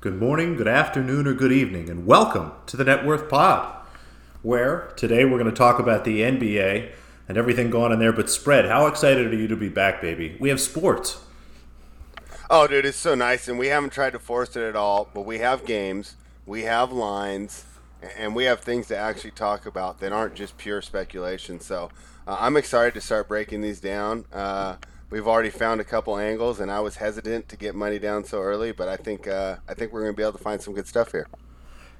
Good morning, good afternoon, or good evening, and welcome to the Net Worth Pod, where today we're going to talk about the NBA and everything going on in there. But spread, how excited are you to be back, baby? We have sports. Oh, dude, it's so nice, and we haven't tried to force it at all. But we have games, we have lines, and we have things to actually talk about that aren't just pure speculation. So uh, I'm excited to start breaking these down. Uh, we've already found a couple angles, and I was hesitant to get money down so early, but I think uh, I think we're going to be able to find some good stuff here.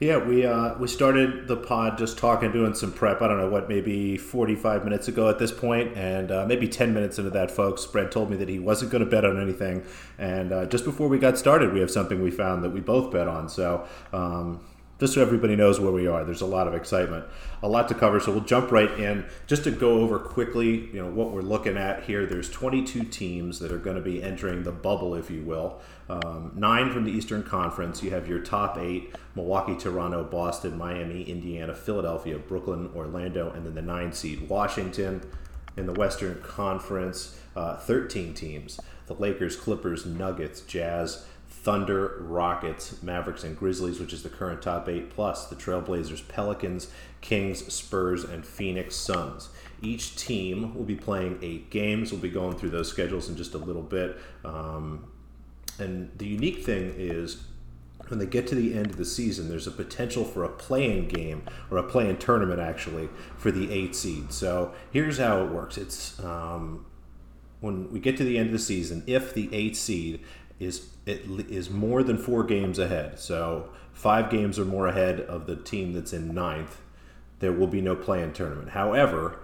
Yeah, we uh, we started the pod just talking, doing some prep. I don't know what, maybe forty five minutes ago at this point, and uh, maybe ten minutes into that, folks. Brett told me that he wasn't going to bet on anything, and uh, just before we got started, we have something we found that we both bet on. So. Um, just so everybody knows where we are. There's a lot of excitement, a lot to cover. So we'll jump right in. Just to go over quickly, you know what we're looking at here. There's 22 teams that are going to be entering the bubble, if you will. Um, nine from the Eastern Conference. You have your top eight: Milwaukee, Toronto, Boston, Miami, Indiana, Philadelphia, Brooklyn, Orlando, and then the nine seed Washington. In the Western Conference, uh, 13 teams: the Lakers, Clippers, Nuggets, Jazz. Thunder, Rockets, Mavericks, and Grizzlies, which is the current top eight, plus the Trailblazers, Pelicans, Kings, Spurs, and Phoenix Suns. Each team will be play-in eight games. We'll be going through those schedules in just a little bit. Um, and the unique thing is when they get to the end of the season, there's a potential for a play-in game or a playing tournament actually for the eight seed. So here's how it works. It's um, when we get to the end of the season, if the eight seed is it is more than four games ahead. So five games or more ahead of the team that's in ninth. There will be no play-in tournament. However,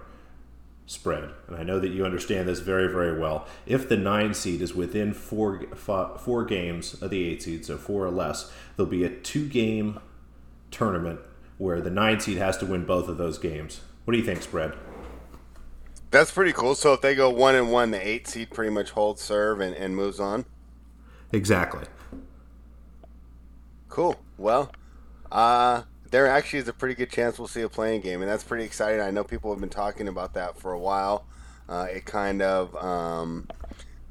spread, and I know that you understand this very very well. If the nine seed is within four four games of the eight seed, so four or less, there'll be a two-game tournament where the nine seed has to win both of those games. What do you think, spread? That's pretty cool. So if they go one and one, the eight seed pretty much holds serve and, and moves on. Exactly. Cool. Well, uh, there actually is a pretty good chance we'll see a play-in game, and that's pretty exciting. I know people have been talking about that for a while. Uh, it kind of, um,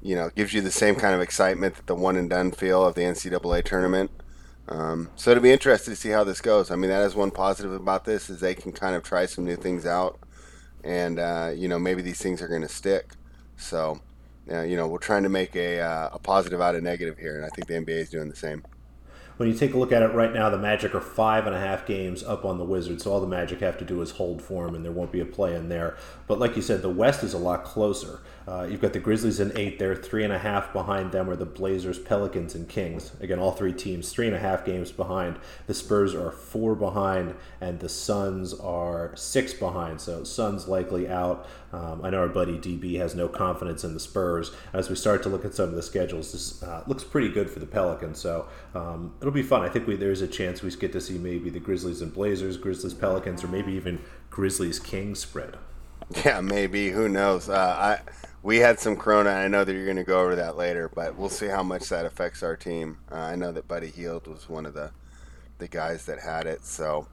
you know, gives you the same kind of excitement that the one and done feel of the NCAA tournament. Um, so it'll be interesting to see how this goes. I mean, that is one positive about this is they can kind of try some new things out, and uh, you know, maybe these things are going to stick. So you know, we're trying to make a, uh, a positive out of negative here, and I think the NBA is doing the same. When you take a look at it right now, the Magic are five and a half games up on the Wizards, so all the Magic have to do is hold form, and there won't be a play in there. But like you said, the West is a lot closer. Uh, you've got the Grizzlies in eight. They're three and a half behind them are the Blazers, Pelicans, and Kings. Again, all three teams three and a half games behind. The Spurs are four behind, and the Suns are six behind. So Suns likely out. Um, I know our buddy DB has no confidence in the Spurs. As we start to look at some of the schedules, this uh, looks pretty good for the Pelicans. So um, it'll be fun. I think we, there's a chance we get to see maybe the Grizzlies and Blazers, Grizzlies Pelicans, or maybe even Grizzlies Kings spread. Yeah, maybe. Who knows? Uh, I we had some corona. I know that you're going to go over that later, but we'll see how much that affects our team. Uh, I know that Buddy Hield was one of the the guys that had it, so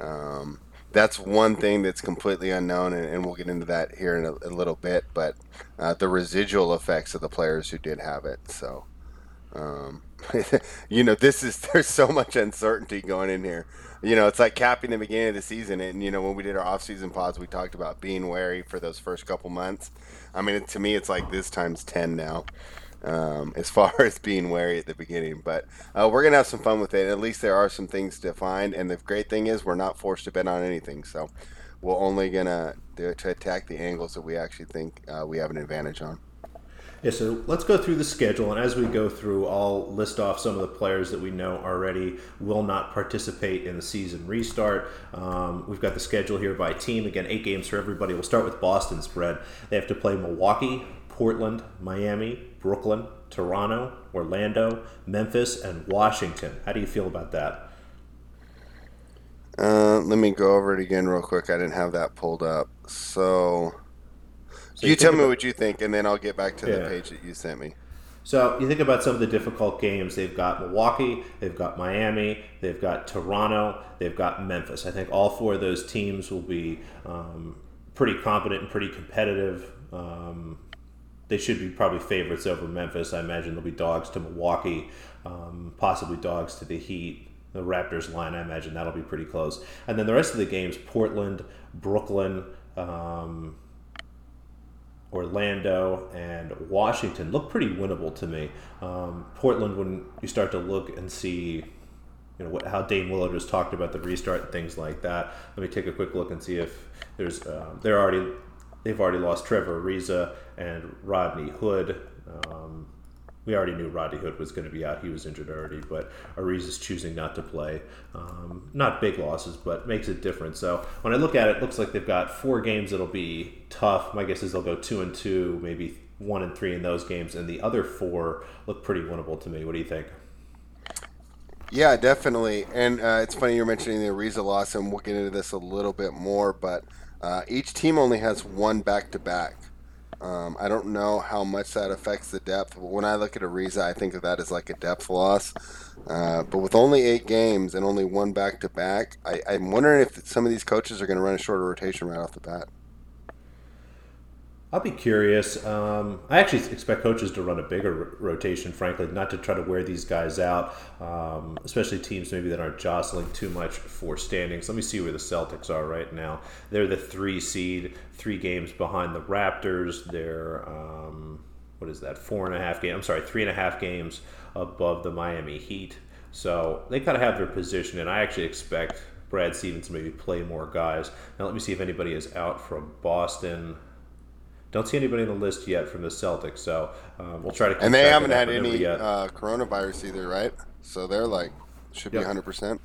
um, that's one thing that's completely unknown, and, and, we'll get into that here in a, a little bit. But uh, the residual effects of the players who did have it, so. Um, you know, this is there's so much uncertainty going in here you know, it's like capping the beginning of the season. And, you know, when we did our off-season pods, we talked about being wary for those first couple months. I mean, to me, it's like this times 10 now. Um, as far as being wary at the beginning. But uh, we're gonna have some fun with it. At least there are some things to find, and the great thing is we're not forced to bet on anything. So we're only gonna to attack the angles that we actually think uh, we have an advantage on. Yeah, so let's go through the schedule, and as we go through, I'll list off some of the players that we know already will not participate in the season restart. Um, we've got the schedule here by team. Again, eight games for everybody. We'll start with Boston spread. They have to play Milwaukee, Portland, Miami, Brooklyn, Toronto, Orlando, Memphis, and Washington. How do you feel about that? Uh, let me go over it again real quick. I didn't have that pulled up. So so you, you tell me about, what you think, and then I'll get back to yeah. the page that you sent me. So you think about some of the difficult games. They've got Milwaukee, they've got Miami, they've got Toronto, they've got Memphis. I think all four of those teams will be um, pretty competent and pretty competitive. Um, they should be probably favorites over Memphis. I imagine they'll be dogs to Milwaukee, um, possibly dogs to the Heat. The Raptors line, I imagine that'll be pretty close. And then the rest of the games: Portland, Brooklyn. Um, Orlando and Washington look pretty winnable to me. Um, Portland, when you start to look and see, you know, what, how Dame Lillard has talked about the restart and things like that. Let me take a quick look and see if there's um, they're already they've already lost Trevor Ariza and Rodney Hood. Um, we already knew Roddy Hood was going to be out. He was injured already, but Ariza's choosing not to play. Um, not big losses, but makes a difference. So when I look at it, it looks like they've got four games that'll be tough. My guess is they'll go two and two, maybe one and three in those games, and the other four look pretty winnable to me. What do you think? Yeah, definitely. And uh, it's funny you're mentioning the Ariza loss, and we'll get into this a little bit more, but uh, each team only has one back to back. Um, I don't know how much that affects the depth. But when I look at Ariza, I think of that as like a depth loss. Uh, but with only eight games and only one back to back, I'm wondering if some of these coaches are going to run a shorter rotation right off the bat. I'll be curious. Um, I actually expect coaches to run a bigger rotation, frankly, not to try to wear these guys out, um, especially teams maybe that aren't jostling too much for standings. Let me see where the Celtics are right now. They're the three seed, three games behind the Raptors. They're, um, what is that, four and a half games? I'm sorry, three and a half games above the Miami Heat. So they kind of have their position, and I actually expect Brad Stevens to maybe play more guys. Now, let me see if anybody is out from Boston. Don't see anybody on the list yet from the Celtics, so um, we'll try to. and they haven't had any uh, coronavirus either, right? So they're like should yep. be 100. percent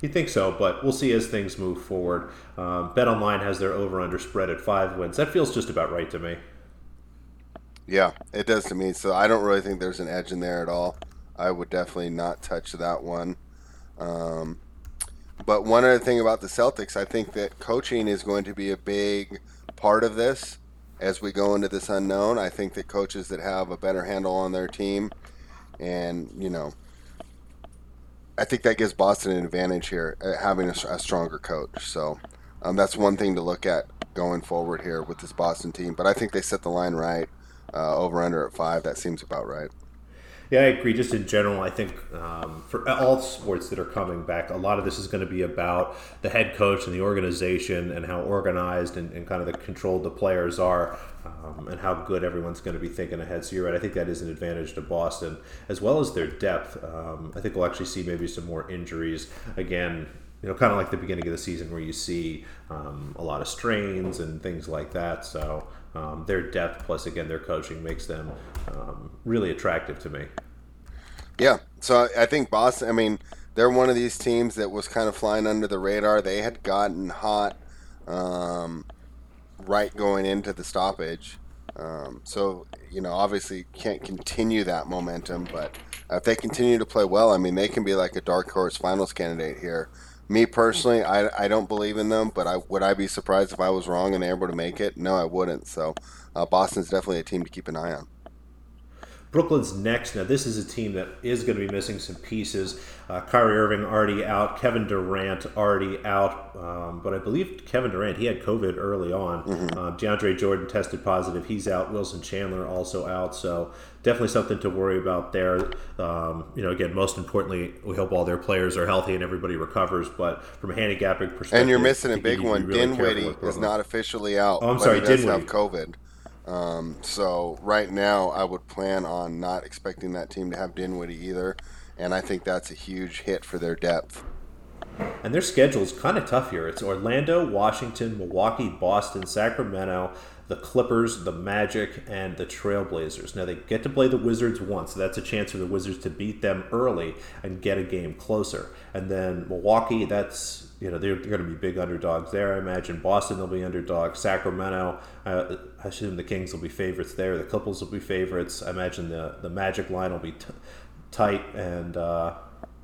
You think so, but we'll see as things move forward. Um, Bet Online has their over/under spread at five wins. That feels just about right to me. Yeah, it does to me. So I don't really think there's an edge in there at all. I would definitely not touch that one. Um, but one other thing about the Celtics, I think that coaching is going to be a big part of this as we go into this unknown. I think that coaches that have a better handle on their team, and you know, I think that gives Boston an advantage here, uh, having a, a stronger coach. So um, that's one thing to look at going forward here with this Boston team. But I think they set the line right, uh, over under at five. That seems about right. Yeah, I agree. Just in general, I think um, for all sports that are coming back, a lot of this is going to be about the head coach and the organization and how organized and, and kind of the controlled the players are um, and how good everyone's going to be thinking ahead. So you're right. I think that is an advantage to Boston as well as their depth. Um, I think we'll actually see maybe some more injuries again. You know, kind of like the beginning of the season where you see um, a lot of strains and things like that. So um, their depth plus again their coaching makes them um, really attractive to me. Yeah, so I think Boston. I mean, they're one of these teams that was kind of flying under the radar. They had gotten hot um, right going into the stoppage. Um, so you know, obviously can't continue that momentum, but if they continue to play well, I mean, they can be like a dark horse finals candidate here. Me personally, I, I don't believe in them, but I would I be surprised if I was wrong and they were able to make it? No, I wouldn't. So uh, Boston's definitely a team to keep an eye on. Brooklyn's next. Now, this is a team that is going to be missing some pieces. Uh, Kyrie Irving already out. Kevin Durant already out. Um, but I believe Kevin Durant, he had COVID early on. Mm-hmm. Uh, DeAndre Jordan tested positive. He's out. Wilson Chandler also out. So definitely something to worry about there. Um, you know, again, most importantly, we hope all their players are healthy and everybody recovers. But from a handicapping perspective, and you're missing a big one. Really Dinwiddie is not officially out. Oh, I'm sorry, Dinwiddie have COVID. Um, so right now, I would plan on not expecting that team to have Dinwiddie either, and I think that's a huge hit for their depth. And their schedule is kind of tough here. It's Orlando, Washington, Milwaukee, Boston, Sacramento, the Clippers, the Magic, and the Trailblazers. Now they get to play the Wizards once, so that's a chance for the Wizards to beat them early and get a game closer. And then Milwaukee, that's you know they're, they're going to be big underdogs there. I imagine Boston will be underdogs. Sacramento, uh, I assume the Kings will be favorites there. The Clippers will be favorites. I imagine the the Magic line will be t- tight and. Uh,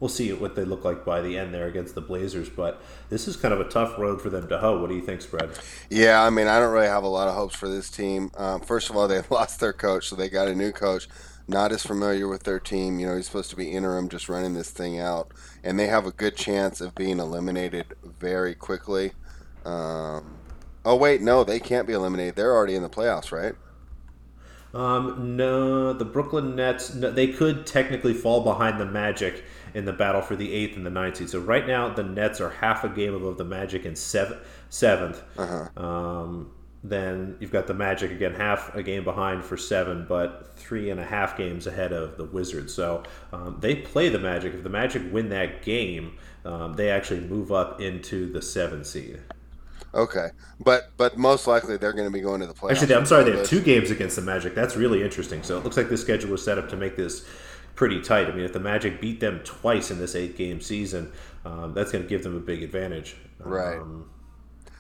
we'll see what they look like by the end there against the Blazers. But this is kind of a tough road for them to hoe. What do you think, Spread? Yeah, I mean, I don't really have a lot of hopes for this team. Um, first of all, they lost their coach, so they got a new coach. Not as familiar with their team. You know, he's supposed to be interim, just running this thing out. And they have a good chance of being eliminated very quickly. Um, oh, wait, no, they can't be eliminated. They're already in the playoffs, right? Um, no, the Brooklyn Nets. No, they could technically fall behind the Magic in the battle for the eighth and the ninth seed. So right now, the Nets are half a game above the Magic in seven, 7th uh-huh. um, then you've got the Magic again, half a game behind for seven, but three and a half games ahead of the Wizards. So um, they play the Magic. If the Magic win that game, um, they actually move up into the seven seed. Okay, but but most likely they're going to be going to the playoffs. Actually, I'm sorry, they have two games against the Magic. That's really interesting. So it looks like the schedule was set up to make this pretty tight. I mean, if the Magic beat them twice in this eight-game season, um, that's going to give them a big advantage. Right. Um,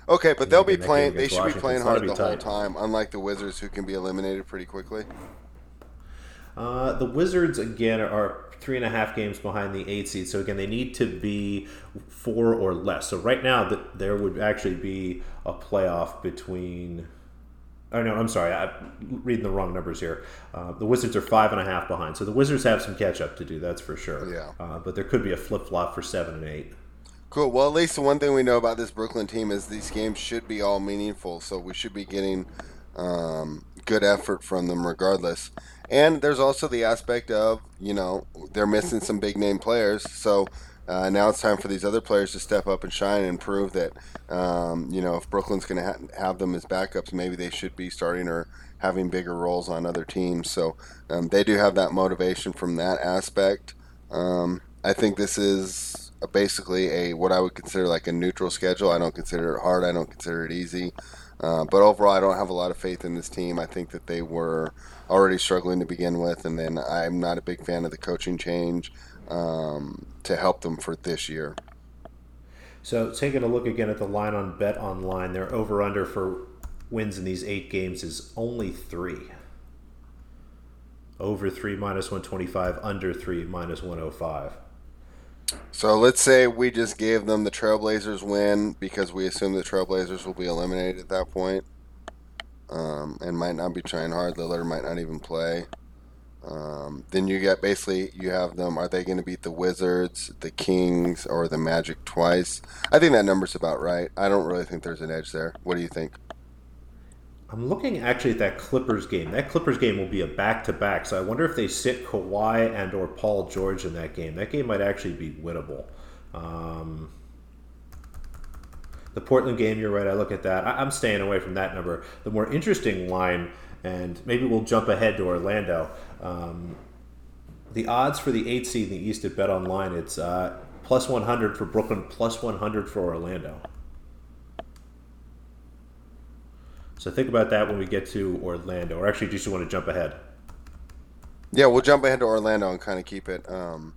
okay, but they'll be playing. They should Washington. be playing hard the tight. whole time, unlike the Wizards, who can be eliminated pretty quickly. Uh, the Wizards again are three and a half games behind the eight seed. So again, they need to be four or less. So right now, that there would actually be a playoff between. Oh no, I'm sorry, I'm reading the wrong numbers here. Uh, the Wizards are five and a half behind, so the Wizards have some catch up to do. That's for sure. Yeah. Uh, but there could be a flip flop for seven and eight. Cool. Well, at least the one thing we know about this Brooklyn team is these games should be all meaningful. So we should be getting um, good effort from them regardless. And there's also the aspect of, you know, they're missing some big name players. So uh, now it's time for these other players to step up and shine and prove that, um, you know, if Brooklyn's going to ha- have them as backups, maybe they should be starting or having bigger roles on other teams. So um, they do have that motivation from that aspect. Um, I think this is basically a what I would consider like a neutral schedule. I don't consider it hard. I don't consider it easy. Uh, but overall, I don't have a lot of faith in this team. I think that they were already struggling to begin with, and then I'm not a big fan of the coaching change um, to help them for this year. So, taking a look again at the line on Bet Online, their over under for wins in these eight games is only three. Over three minus 125, under three minus 105. So let's say we just gave them the Trailblazers win because we assume the Trailblazers will be eliminated at that point, um, and might not be trying hard. Lillard might not even play. Um, then you get basically you have them. Are they going to beat the Wizards, the Kings, or the Magic twice? I think that number's about right. I don't really think there's an edge there. What do you think? I'm looking actually at that Clippers game. That Clippers game will be a back-to-back, so I wonder if they sit Kawhi and or Paul George in that game. That game might actually be winnable. Um, the Portland game, you're right. I look at that. I, am staying away from that number. The more interesting line, and maybe we'll jump ahead to Orlando. Um, the odds for the eight seed in the East at Bet Online, it's uh, plus 100 for Brooklyn, plus 100 for Orlando. So think about that when we get to Orlando. Or actually, do you want to jump ahead? Yeah, we'll jump ahead to Orlando and kind of keep it. Um,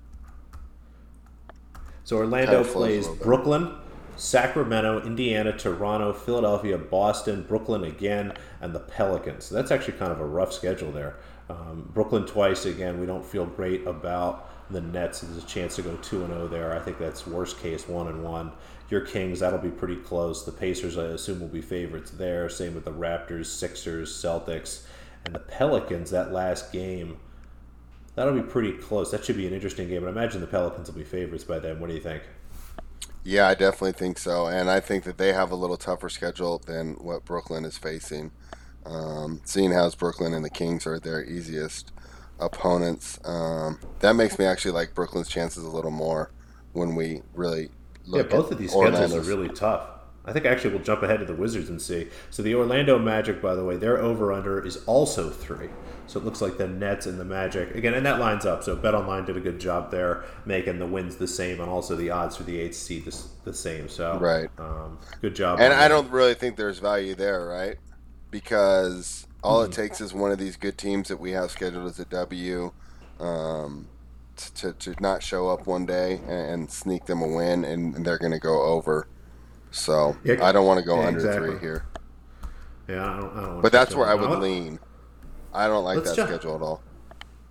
so Orlando plays Brooklyn, Sacramento, Indiana, Toronto, Philadelphia, Boston, Brooklyn again, and the Pelicans. So that's actually kind of a rough schedule there. Um, Brooklyn twice again. We don't feel great about the Nets. There's a chance to go two and zero oh there. I think that's worst case one and one your Kings, that'll be pretty close. The Pacers, I assume, will be favorites there. Same with the Raptors, Sixers, Celtics, and the Pelicans. That last game, that'll be pretty close. That should be an interesting game. And I imagine the Pelicans will be favorites by then. What do you think? Yeah, I definitely think so. And I think that they have a little tougher schedule than what Brooklyn is facing. Um, seeing how Brooklyn and the Kings are their easiest opponents, um, that makes me actually like Brooklyn's chances a little more when we really yeah, both of these schedules are really tough. I think actually we'll jump ahead to the Wizards and see. So the Orlando Magic, by the way, their over under is also three. So it looks like the Nets and the Magic again, and that lines up. So Bet Online did a good job there, making the wins the same, and also the odds for the eighth seed the, the same. So right, um, good job. And I don't really think there's value there, right? Because all mm-hmm. it takes is one of these good teams that we have scheduled as a W. Um, to, to not show up one day and, sneak them a win, and, they're going to go over. So yeah, I don't want to go yeah, under exactly. three here. Yeah, I don't. I don't but that's where I would lean. I don't like that schedule at all.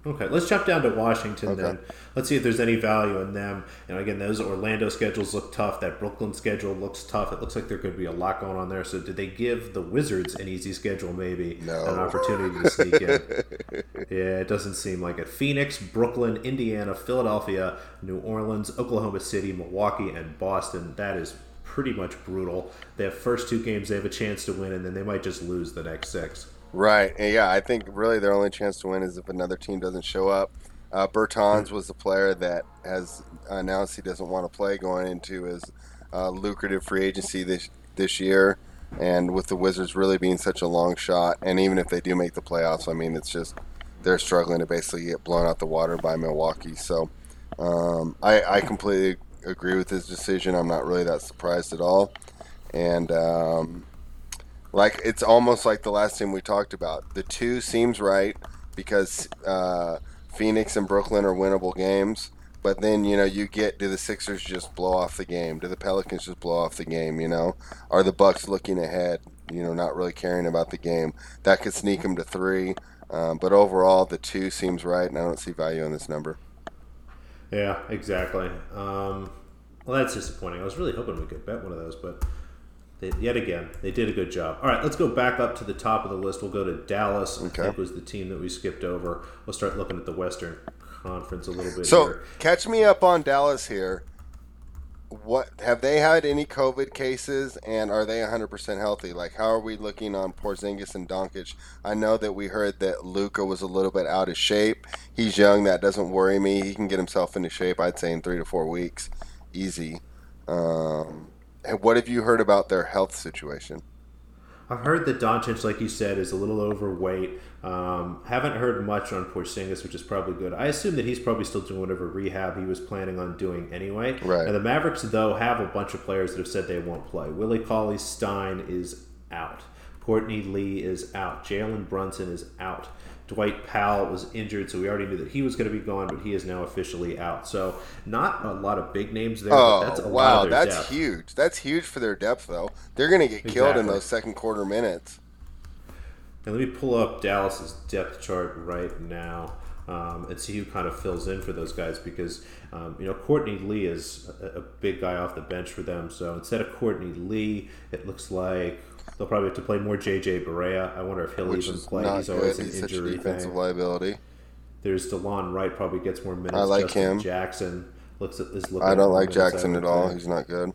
Okay, let's jump down to Washington okay. then. Let's see if there's any value in them. You know, again, those Orlando schedules look tough. That Brooklyn schedule looks tough. It looks like there could be a lot going on there. So, did they give the Wizards an easy schedule, maybe no. an opportunity to sneak in? yeah, it doesn't seem like it. Phoenix, Brooklyn, Indiana, Philadelphia, New Orleans, Oklahoma City, Milwaukee, and Boston. That is pretty much brutal. They have first two games they have a chance to win, and then they might just lose the next six. Right. And yeah, I think really their only chance to win is if another team doesn't show up. Uh, Bertans was the player that has announced he doesn't want to play going into his uh, lucrative free agency this this year, and with the Wizards really being such a long shot, and even if they do make the playoffs, I mean it's just they're struggling to basically get blown out the water by Milwaukee. So um, I, I completely agree with his decision. I'm not really that surprised at all, and um, like it's almost like the last team we talked about. The two seems right because uh, Phoenix and Brooklyn are winnable games. But then you know you get do the Sixers just blow off the game? Do the Pelicans just blow off the game? You know, are the Bucks looking ahead? You know, not really caring about the game. That could sneak them to three. Um, but overall, the two seems right, and I don't see value in this number. Yeah, exactly. Um, well, that's disappointing. I was really hoping we could bet one of those, but they, yet again, they did a good job. All right, let's go back up to the top of the list. We'll go to Dallas. Okay. I think was the team that we skipped over. We'll start looking at the Western Conference a little bit. So, here. catch me up on Dallas here. What have they had any COVID cases, and are they 100% healthy? Like, how are we looking on Porzingis and Doncic? I know that we heard that Luka was a little bit out of shape. He's young; that doesn't worry me. He can get himself into shape. I'd say in three to four weeks, easy. Um, what have you heard about their health situation? I've heard that Doncic, like you said, is a little overweight. Um, haven't heard much on Porzingis, which is probably good. I assume that he's probably still doing whatever rehab he was planning on doing anyway. Right. And the Mavericks, though, have a bunch of players that have said they won't play. Willie Cauley Stein is out. Courtney Lee is out. Jalen Brunson is out. Dwight Powell was injured, so we already knew that he was going to be gone, but he is now officially out. So not a lot of big names there. Oh, that's wow, that's depth. huge. That's huge for their depth, though. They're going to get exactly. killed in those second quarter minutes. And let me pull up Dallas's depth chart right now. Um, and see who kind of fills in for those guys because um, you know Courtney Lee is a, a, big guy off the bench for them. So instead of Courtney Lee, it looks like They'll probably have to play more JJ Barea. I wonder if he'll Which even play. He's always good. an He's injury defensive thing. liability. There's Delon Wright probably gets more minutes. I like Justin him. Jackson looks at is looking. I don't like Jackson at all. He's not good.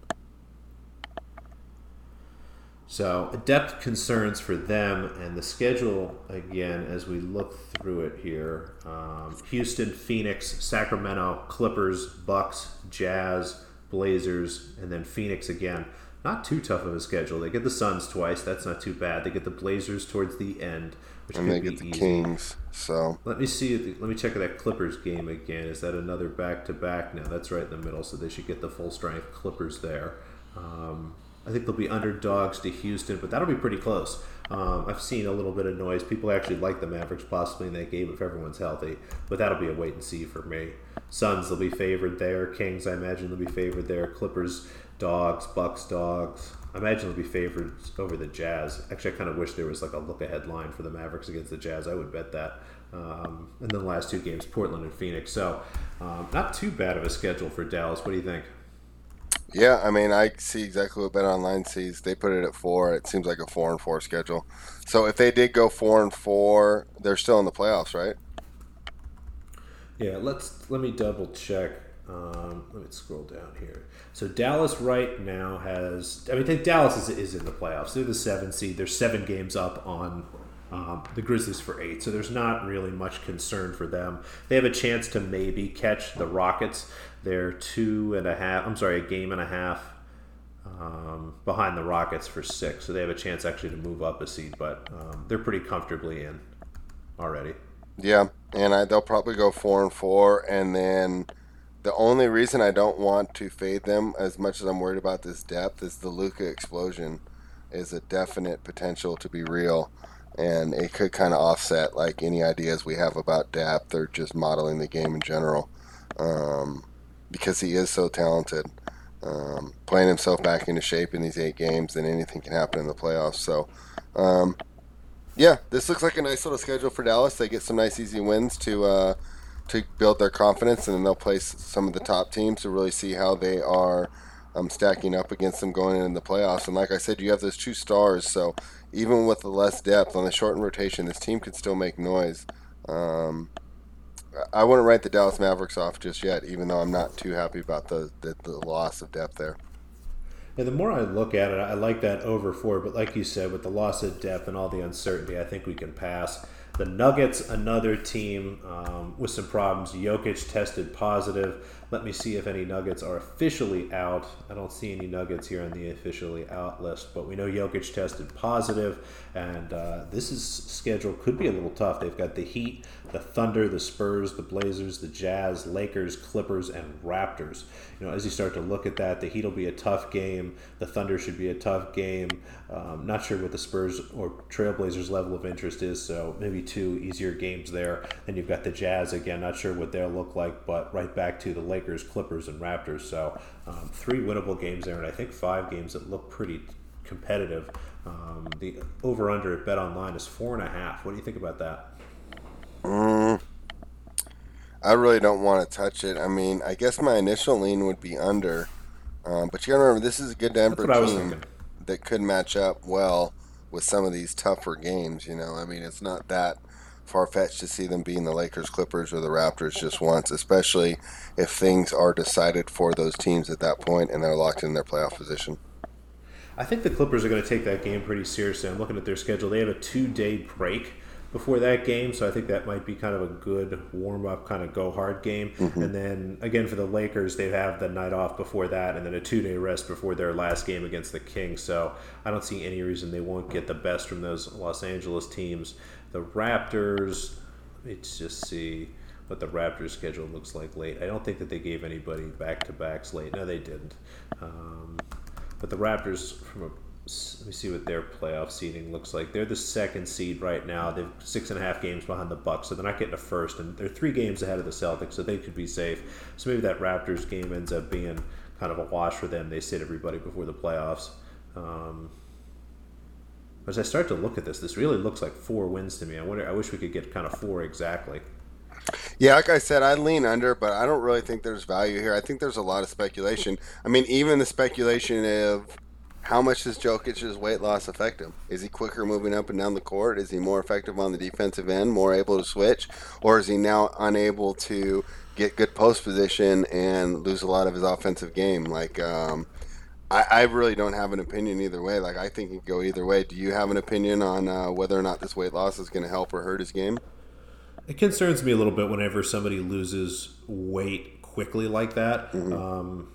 So depth concerns for them and the schedule again as we look through it here: um, Houston, Phoenix, Sacramento, Clippers, Bucks, Jazz, Blazers, and then Phoenix again not too tough of a schedule. They get the Suns twice. That's not too bad. They get the Blazers towards the end, which and they get the easy. Kings. So let me see. Let me check that Clippers game again. Is that another back to back? No, that's right in the middle. So they should get the full strength Clippers there. Um, I think they'll be underdogs to Houston, but that'll be pretty close. Um, I've seen a little bit of noise. People actually like the Mavericks possibly in that game if everyone's healthy, but that'll be a wait and see for me. Suns will be favored there. Kings, I imagine, will be favored there. Clippers dogs, Bucks dogs. I imagine they'll be favored over the Jazz. Actually, I kind of wish there was like a look ahead line for the Mavericks against the Jazz. I would bet that. Um, and then the last two games, Portland and Phoenix. So, um, not too bad of a schedule for Dallas. What do you think? Yeah, I mean, I see exactly what Bet Online sees. They put it at four. It seems like a four and four schedule. So if they did go four and four, they're still in the playoffs, right? Yeah, let's let me double check. Um, let me scroll down here. So Dallas right now has. I mean, think Dallas is, is in the playoffs. They're the seven seed. They're seven games up on um, the Grizzlies for eight. So there's not really much concern for them. They have a chance to maybe catch the Rockets. They're two and a half. I'm sorry, a game and a half um, behind the Rockets for six. So they have a chance actually to move up a seed, but um, they're pretty comfortably in already. Yeah, and I, they'll probably go four and four, and then the only reason I don't want to fade them as much as I'm worried about this depth is the Luka explosion is a definite potential to be real, and it could kind of offset like any ideas we have about depth or just modeling the game in general, um, because he is so talented. Um, playing himself back into shape in these eight games, then anything can happen in the playoffs. So, um, yeah, this looks like a nice little schedule for Dallas. They get some nice easy wins to. Uh, to build their confidence, and then they'll play some of the top teams to really see how they are um, stacking up against them going into the playoffs. And like I said, you have those two stars, so even with the less depth on the shortened rotation, this team could still make noise. Um, I wouldn't write the Dallas Mavericks off just yet, even though I'm not too happy about the, the, the loss of depth there. Yeah, the more I look at it, I like that over four. But like you said, with the loss of depth and all the uncertainty, I think we can pass. The Nuggets, another team um, with some problems. Jokic tested positive. Let me see if any Nuggets are officially out. I don't see any Nuggets here on the officially out list, but we know Jokic tested positive, and uh, this is schedule could be a little tough. They've got the Heat, the Thunder, the Spurs, the Blazers, the Jazz, Lakers, Clippers, and Raptors. You know, as you start to look at that, the Heat will be a tough game. The Thunder should be a tough game. Um, not sure what the Spurs or Trailblazers level of interest is, so maybe two easier games there. Then you've got the Jazz again. Not sure what they'll look like, but right back to the Lakers. Clippers, and Raptors. So um, three winnable games there, and I think five games that look pretty competitive. Um, the over under at Bet Online is four and a half. What do you think about that? Mm, I really don't want to touch it. I mean, I guess my initial lean would be under, um, but you got to remember this is a good Denver team that could match up well with some of these tougher games. You know, I mean, it's not that far fetched to see them being the Lakers, Clippers, or the Raptors just once, especially if things are decided for those teams at that point and they're locked in their playoff position. I think the Clippers are going to take that game pretty seriously. I'm looking at their schedule. They have a two day break before that game, so I think that might be kind of a good warm up, kind of go hard game. Mm-hmm. And then again for the Lakers, they have the night off before that, and then a two day rest before their last game against the Kings. So I don't see any reason they won't get the best from those Los Angeles teams. The Raptors, let's just see what the Raptors schedule looks like late. I don't think that they gave anybody back to backs late. No, they didn't. Um, but the Raptors, from a let me see what their playoff seeding looks like. They're the second seed right now. They've six and a half games behind the Bucks, so they're not getting a first, and they're three games ahead of the Celtics, so they could be safe. So maybe that Raptors game ends up being kind of a wash for them. They sit everybody before the playoffs. Um, as I start to look at this, this really looks like four wins to me. I wonder. I wish we could get kind of four exactly. Yeah, like I said, I lean under, but I don't really think there's value here. I think there's a lot of speculation. I mean, even the speculation of how much does Jokic's weight loss affect him? Is he quicker moving up and down the court? Is he more effective on the defensive end, more able to switch, or is he now unable to get good post position and lose a lot of his offensive game? Like, um, I, I, really don't have an opinion either way. Like, I think it could go either way. Do you have an opinion on uh, whether or not this weight loss is going to help or hurt his game? It concerns me a little bit whenever somebody loses weight quickly like that. Mm-hmm. Um,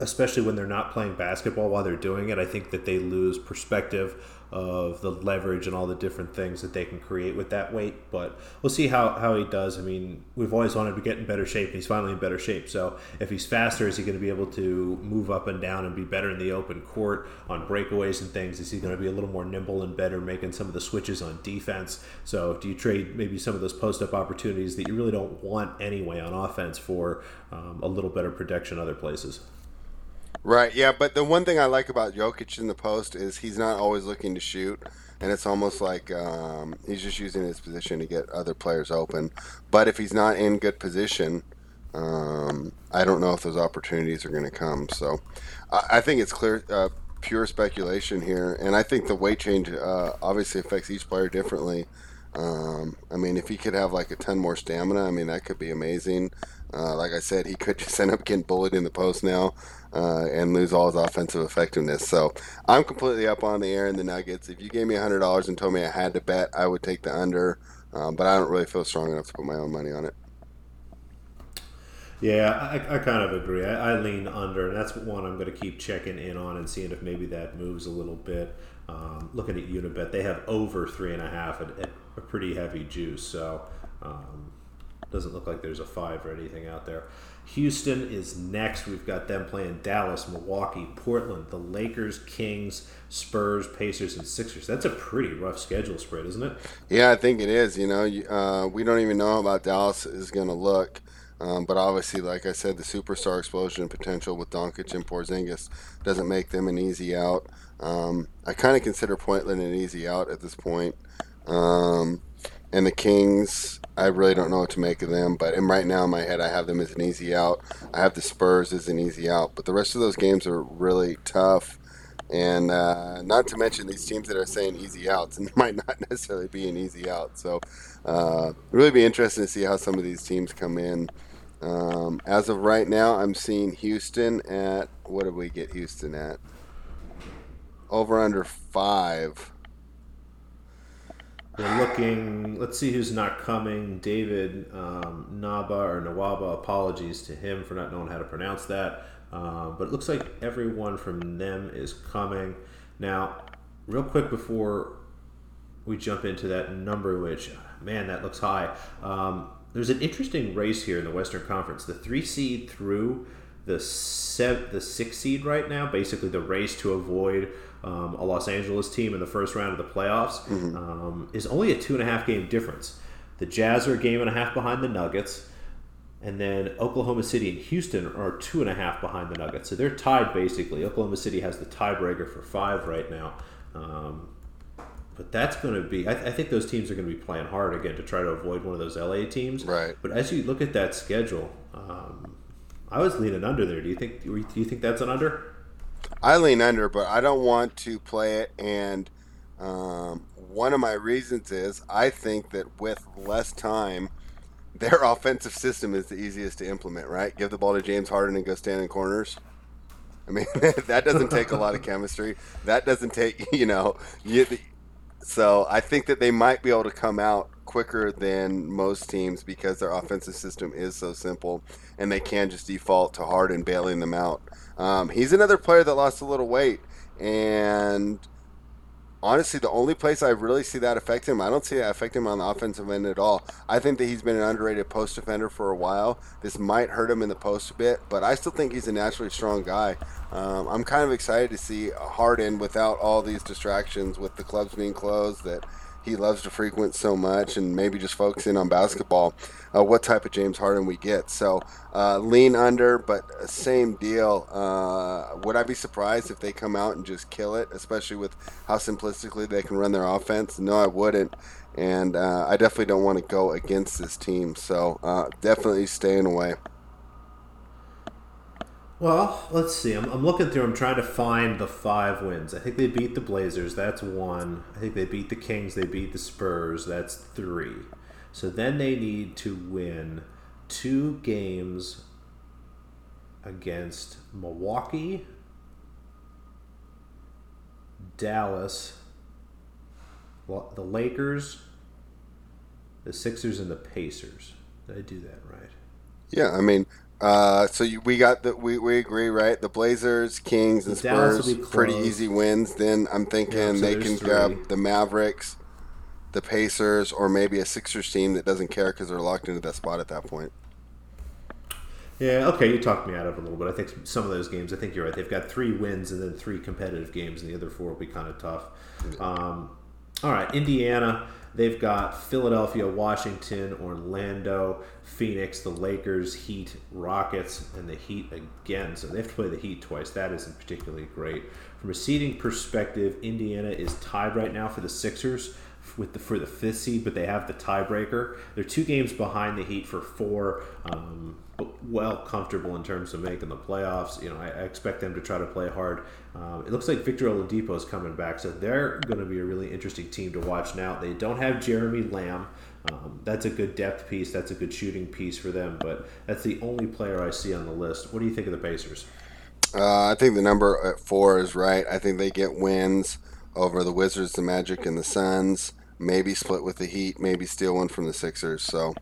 especially when they're not playing basketball while they're doing it. I think that they lose perspective of the leverage and all the different things that they can create with that weight. But we'll see how, how he does. I mean, we've always wanted to get in better shape, and he's finally in better shape. So if he's faster, is he going to be able to move up and down and be better in the open court on breakaways and things? Is he going to be a little more nimble and better making some of the switches on defense? So do you trade maybe some of those post up opportunities that you really don't want anyway on offense for um, a little better protection other places? Right. Yeah, but the one thing I like about Jokic in the post is he's not always looking to shoot, and it's almost like um, he's just using his position to get other players open. But if he's not in good position, um, I don't know if those opportunities are going to come. So I, I, think it's clear. Uh, pure speculation here, and I think the weight change uh, obviously affects each player differently. Um, I mean, if he could have like a ton more stamina, I mean that could be amazing. Uh, like I said, he could just end up getting bullied in the post now uh, and lose all his offensive effectiveness. So I'm completely up on the air in the Nuggets. If you gave me hundred dollars and told me I had to bet, I would take the under. Um, but I don't really feel strong enough to put my own money on it. Yeah, I, I kind of agree. I, I, lean under, and that's one I'm going to keep checking in on and seeing if maybe that moves a little bit. Um, looking at Unibet, they have over three and a half at, at a pretty heavy juice. So um, doesn't look like there's a five or anything out there. Houston is next. We've got them playing Dallas, Milwaukee, Portland, the Lakers, Kings, Spurs, Pacers, and Sixers. That's a pretty rough schedule spread, isn't it? Yeah, I think it is. You know, uh, we don't even know about Dallas is going to look. Um, but obviously, like I said, the superstar explosion potential with Doncic and Porzingis doesn't make them an easy out. Um, I kind of consider Portland an easy out at this point. Um, and the Kings, I really don't know what to make of them. But in, right now in my head, I have them as an easy out. I have the Spurs as an easy out. But the rest of those games are really tough. And uh, not to mention these teams that are saying easy outs and might not necessarily be an easy out. So uh, really be interesting to see how some of these teams come in Um, as of right now, I'm seeing Houston at what did we get Houston at? Over under five. We're looking. Let's see who's not coming. David um, Naba or Nawaba. Apologies to him for not knowing how to pronounce that. Uh, but it looks like everyone from them is coming. Now, real quick before we jump into that number, which man, that looks high. Um, there's an interesting race here in the Western Conference. The three seed through the seven, the six seed right now, basically the race to avoid um, a Los Angeles team in the first round of the playoffs, mm-hmm. um, is only a two and a half game difference. The Jazz are a game and a half behind the Nuggets, and then Oklahoma City and Houston are two and a half behind the Nuggets. So they're tied basically. Oklahoma City has the tiebreaker for five right now. Um, but that's going to be. I, I, think those teams are going to be playing hard again to try to avoid one of those LA teams. Right. But as you look at that schedule, um, I was leaning under there. Do you think? Do you think that's an under? I lean under, but I don't want to play it. And um, one of my reasons is I think that with less time, their offensive system is the easiest to implement. Right? Give the ball to James Harden and go stand in corners. I mean, that doesn't take a lot of chemistry. That doesn't take, you know, you, so I think that they might be able to come out quicker than most teams because their offensive system is so simple and they can just default to Harden bailing them out. Um, he's another player that lost a little weight and – honestly, the only place I really see that affect him, I don't see that affect him on the offensive end at all. I think that he's been an underrated post defender for a while. This might hurt him in the post a bit, but I still think he's a naturally strong guy. Um, I'm kind of excited to see Harden without all these distractions, with the clubs being closed, that he loves to frequent so much and maybe just focusing on basketball, uh, what type of James Harden we get. So uh, lean under, but same deal. Uh, would I be surprised if they come out and just kill it, especially with how simplistically they can run their offense? No, I wouldn't. And uh, I definitely don't want to go against this team. So uh, definitely staying away. Well, let's see. I'm, I'm looking through. I'm trying to find the five wins. I think they beat the Blazers. That's one. I think they beat the Kings. They beat the Spurs. That's three. So then they need to win two games against Milwaukee, Dallas, the Lakers, the Sixers, and the Pacers. Did I do that right? Yeah, I mean, uh, so you, we got the we, we agree, right? The Blazers, Kings, and Spurs, pretty easy wins. Then I'm thinking yeah, so they can three. grab the Mavericks, the Pacers, or maybe a Sixers team that doesn't care because they're locked into that spot at that point. Yeah, okay, you talked me out of it a little bit. I think some of those games, I think you're right. They've got three wins and then three competitive games, and the other four will be kind of tough. Um, all right, Indiana. They've got Philadelphia, Washington, Orlando, Phoenix, the Lakers, Heat, Rockets, and the Heat again. So they have to play the Heat twice. That isn't particularly great. From a seeding perspective, Indiana is tied right now for the Sixers with the for the fifth seed, but they have the tiebreaker. They're two games behind the Heat for four. Um, well comfortable in terms of making the playoffs. You know, I, I expect them to try to play hard. Um, it looks like Victor Oladipo is coming back, so they're going to be a really interesting team to watch now. They don't have Jeremy Lamb. Um, that's a good depth piece. That's a good shooting piece for them, but that's the only player I see on the list. What do you think of the Pacers? Uh, I think the number at four is right. I think they get wins over the Wizards, the Magic, and the Suns. Maybe split with the Heat. Maybe steal one from the Sixers. So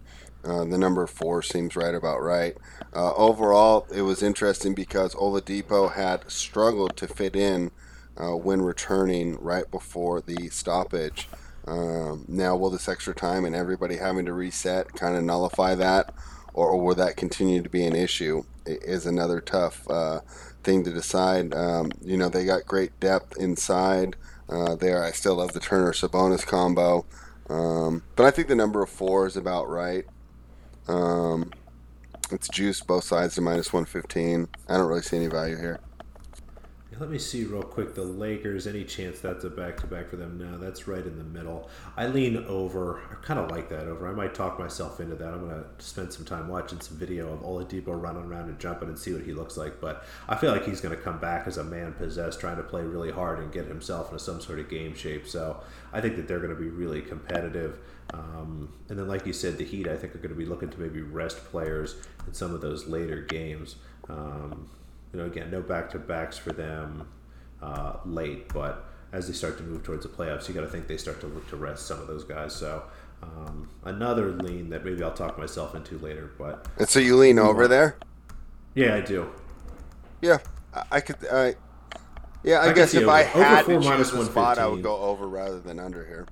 uh, the number four seems right about right. Uh, overall, it was interesting because Oladipo had struggled to fit in uh, when returning right before the stoppage. Um, now, will this extra time and everybody having to reset kind of nullify that, or, or, will that continue to be an issue? It is another tough uh, thing to decide. Um, you know, they got great depth inside uh, there. I still love the Turner Sabonis combo. Um, but I think the number of four is about right. Um, it's juice both sides to minus 115. I don't really see any value here. Let me see real quick. The Lakers. Any chance that's a back to back for them? No, that's right in the middle. I lean over. I kind of like that over. I might talk myself into that. I'm gonna spend some time watching some video of Oladipo running around and jumping and see what he looks like. But I feel like he's gonna come back as a man possessed, trying to play really hard and get himself into some sort of game shape. So I think that they're gonna be really competitive. Um, and then, like you said, the Heat. I think are going to be looking to maybe rest players in some of those later games. Um, you know, again, no back to backs for them uh, late, but as they start to move towards the playoffs, you got to think they start to look to rest some of those guys. So um, another lean that maybe I'll talk myself into later. But and so you lean over there? Yeah, I do. Yeah, I, could. I yeah, I, I guess if over. I had to choose a spot, I would go over rather than under here.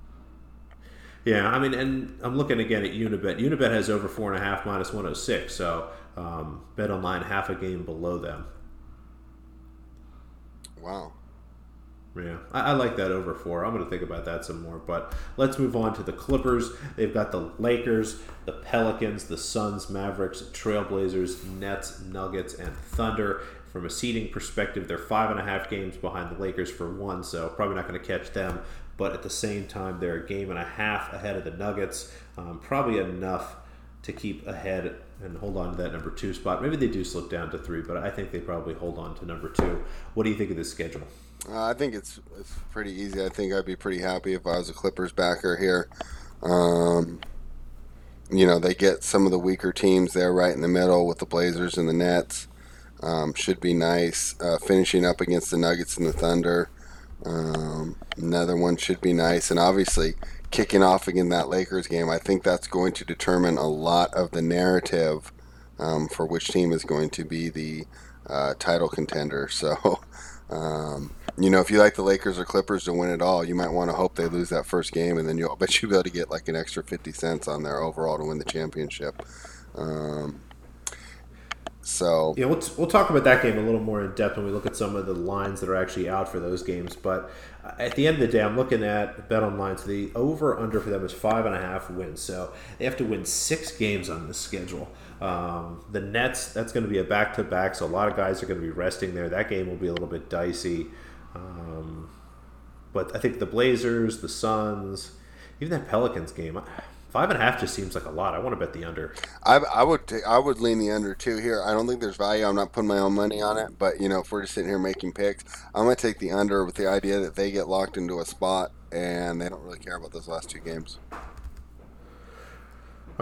Yeah, I mean, and I'm looking again at Unibet. Unibet has over four and a half minus 106, so um, Bet Online half a game below them. Wow. Yeah, I, I, like that over four. I'm going to think about that some more. But let's move on to the Clippers. They've got the Lakers, the Pelicans, the Suns, Mavericks, Trailblazers, Nets, Nuggets, and Thunder. From a seeding perspective, they're five and a half games behind the Lakers for one, so probably not going to catch them. But at the same time, they're a game and a half ahead of the Nuggets. Um, probably enough to keep ahead and hold on to that number two spot. Maybe they do slip down to three, but I think they probably hold on to number two. What do you think of this schedule? Uh, I think it's it's pretty easy. I think I'd be pretty happy if I was a Clippers backer here. Um, you know, they get some of the weaker teams there right in the middle with the Blazers and the Nets. Um, should be nice. Uh, finishing up against the Nuggets and the Thunder. Um, another one should be nice. And obviously, kicking off again that Lakers game, I think that's going to determine a lot of the narrative um, for which team is going to be the uh, title contender. So, um, you know, if you like the Lakers or Clippers to win it all, you might want to hope they lose that first game, and then you'll bet you'll be able to get like an extra fifty cents on there overall to win the championship. Um, so yeah, we'll, t- we'll talk about that game a little more in depth when we look at some of the lines that are actually out for those games. But at the end of the day, I'm looking at bet online. So the over under for them is five and a half wins. So they have to win six games on the schedule. Um, the Nets, that's going to be a back to back. So a lot of guys are going to be resting there. That game will be a little bit dicey. Um, but I think the Blazers, the Suns, even that Pelicans game. Five and a half just seems like a lot. I want to bet the under. I, I would t- I would lean the under too here. I don't think there's value. I'm not putting my own money on it, but you know, if we're just sitting here making picks, I'm gonna take the under with the idea that they get locked into a spot and they don't really care about those last two games. All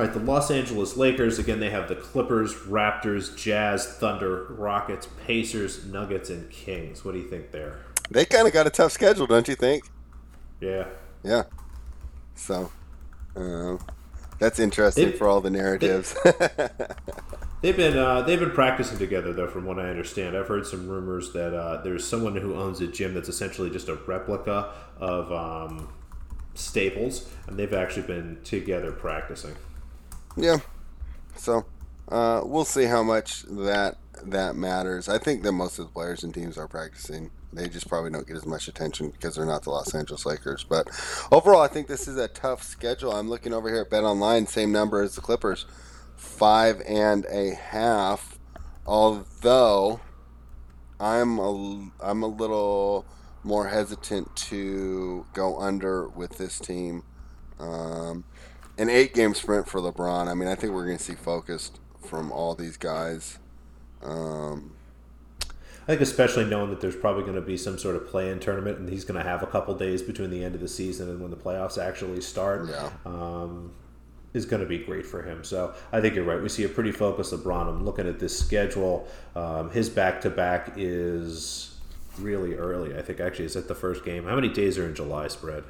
right, the Los Angeles Lakers again. They have the Clippers, Raptors, Jazz, Thunder, Rockets, Pacers, Nuggets, and Kings. What do you think there? They kind of got a tough schedule, don't you think? Yeah. Yeah. So uh, that's interesting they've, for all the narratives. They, have been uh, they've been practicing together though, from what I understand. I've heard some rumors that uh, there's someone who owns a gym that's essentially just a replica of um, Staples, and they've actually been together practicing. Yeah, so uh, we'll see how much that that matters. I think that most of the players and teams are practicing they just probably don't get as much attention because they're not the Los Angeles Lakers. But overall, I think this is a tough schedule. I'm looking over here at Bet Online, same number as the Clippers, five and a half. Although I'm a I'm a little more hesitant to go under with this team. Um, an eight game sprint for LeBron. I mean, I think we're going to see focused from all these guys. Um, I think especially knowing that there's probably going to be some sort of play-in tournament, and he's going to have a couple days between the end of the season and when the playoffs actually start. Yeah. Um, is going to be great for him. So I think you're right. We see a pretty focused LeBron. I'm looking at this schedule. Um, his back to back is really early. I think actually is at the first game. How many days are in July spread?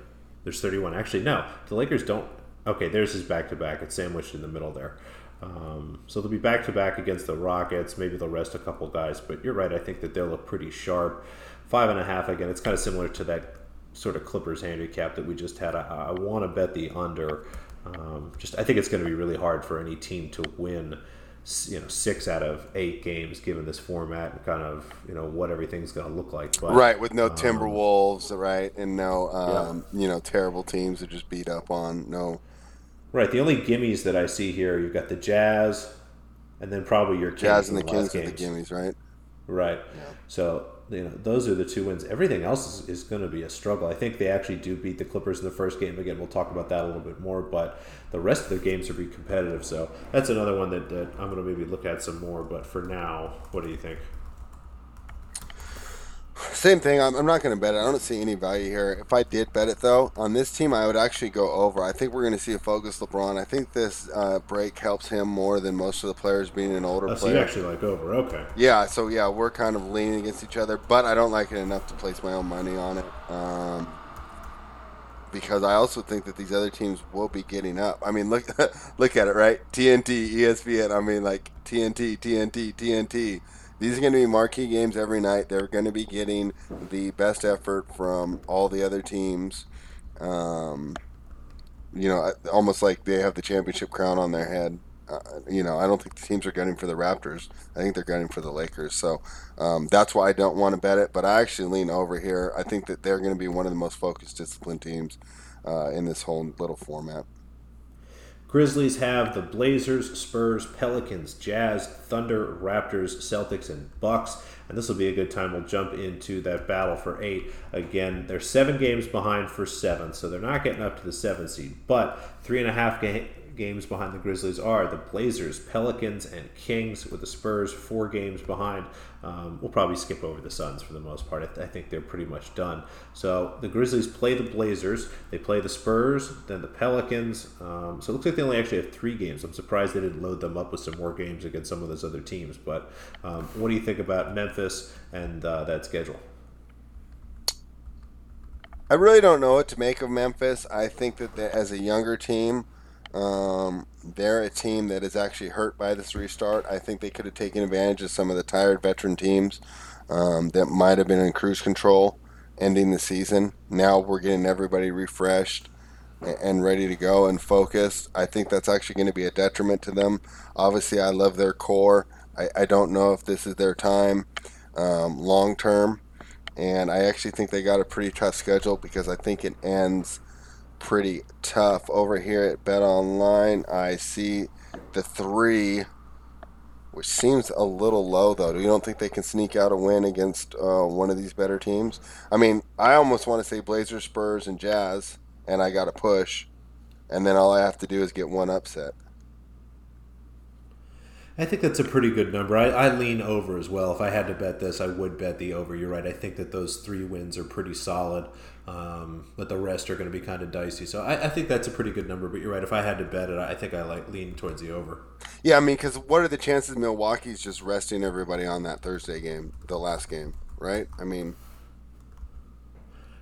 There's 31. Actually, no. The Lakers don't. Okay, there's his back to back. It's sandwiched in the middle there. Um, so they'll be back to back against the Rockets. Maybe they'll rest a couple guys, but you're right. I think that they'll look pretty sharp. Five and a half again. It's kind of similar to that sort of Clippers handicap that we just had. I, I want to bet the under. Um, just I think it's going to be really hard for any team to win. You know, six out of eight games given this format and kind of you know what everything's going to look like. But, right, with no um, Timberwolves, right, and no um, yeah. you know terrible teams to just beat up on. No Right. The only gimmies that I see here, you've got the Jazz, and then probably your Jazz and the Kings are the gimmies, right? Right. Yeah. So you know those are the two wins. Everything else is, is going to be a struggle. I think they actually do beat the Clippers in the first game. Again, we'll talk about that a little bit more. But the rest of their games are be competitive. So that's another one that, that I'm going to maybe look at some more. But for now, what do you think? Same thing. I'm, I'm not going to bet it. I don't see any value here. If I did bet it, though, on this team, I would actually go over. I think we're going to see a focus LeBron. I think this uh, break helps him more than most of the players being an older oh, player. So you actually like over. Okay. Yeah. So, yeah, we're kind of leaning against each other, but I don't like it enough to place my own money on it. Um, because I also think that these other teams will be getting up. I mean, look look at it, right? TNT, ESPN. I mean, like TNT, TNT, TNT these are going to be marquee games every night. They're going to be getting the best effort from all the other teams. Um, you know, almost like they have the championship crown on their head. Uh, you know, I don't think the teams are gunning for the Raptors. I think they're gunning for the Lakers. So um, that's why I don't want to bet it. But I actually lean over here. I think that they're going to be one of the most focused, disciplined teams uh, in this whole little format. Grizzlies have the Blazers, Spurs, Pelicans, Jazz, Thunder, Raptors, Celtics, and Bucks. And this will be a good time. We'll jump into that battle for eight. Again, they're seven games behind for seven, so they're not getting up to the seven seed. But three and a half ga- games behind the Grizzlies are the Blazers, Pelicans, and Kings, with the Spurs four games behind. Um, we'll probably skip over the Suns for the most part. I, th- I, think they're pretty much done. So the Grizzlies play the Blazers, they play the Spurs, then the Pelicans. Um, so it looks like they only actually have three games. I'm surprised they didn't load them up with some more games against some of those other teams. But um, what do you think about Memphis and uh, that schedule? I really don't know what to make of Memphis. I think that as a younger team, um, they're a team that is actually hurt by this restart. I think they could have taken advantage of some of the tired veteran teams um, that might have been in cruise control ending the season. Now we're getting everybody refreshed and ready to go and focused. I think that's actually going to be a detriment to them. Obviously, I love their core. I, I don't know if this is their time um, long term. And I actually think they got a pretty tough schedule because I think it ends – pretty tough. Over here at Bet Online, I see the three, which seems a little low though. Do you don't think they can sneak out a win against uh, one of these better teams? I mean, I almost want to say Blazers, Spurs, and Jazz, and I got to push, and then all I have to do is get one upset. I think that's a pretty good number. I, I, lean over as well. If I had to bet this, I would bet the over. You're right. I think that those three wins are pretty solid. Um, but the rest are going to be kind of dicey. So I, I, think that's a pretty good number. But you're right. If I had to bet it, I think I like lean towards the over. Yeah, I mean, because what are the chances Milwaukee's just resting everybody on that Thursday game, the last game, right? I mean,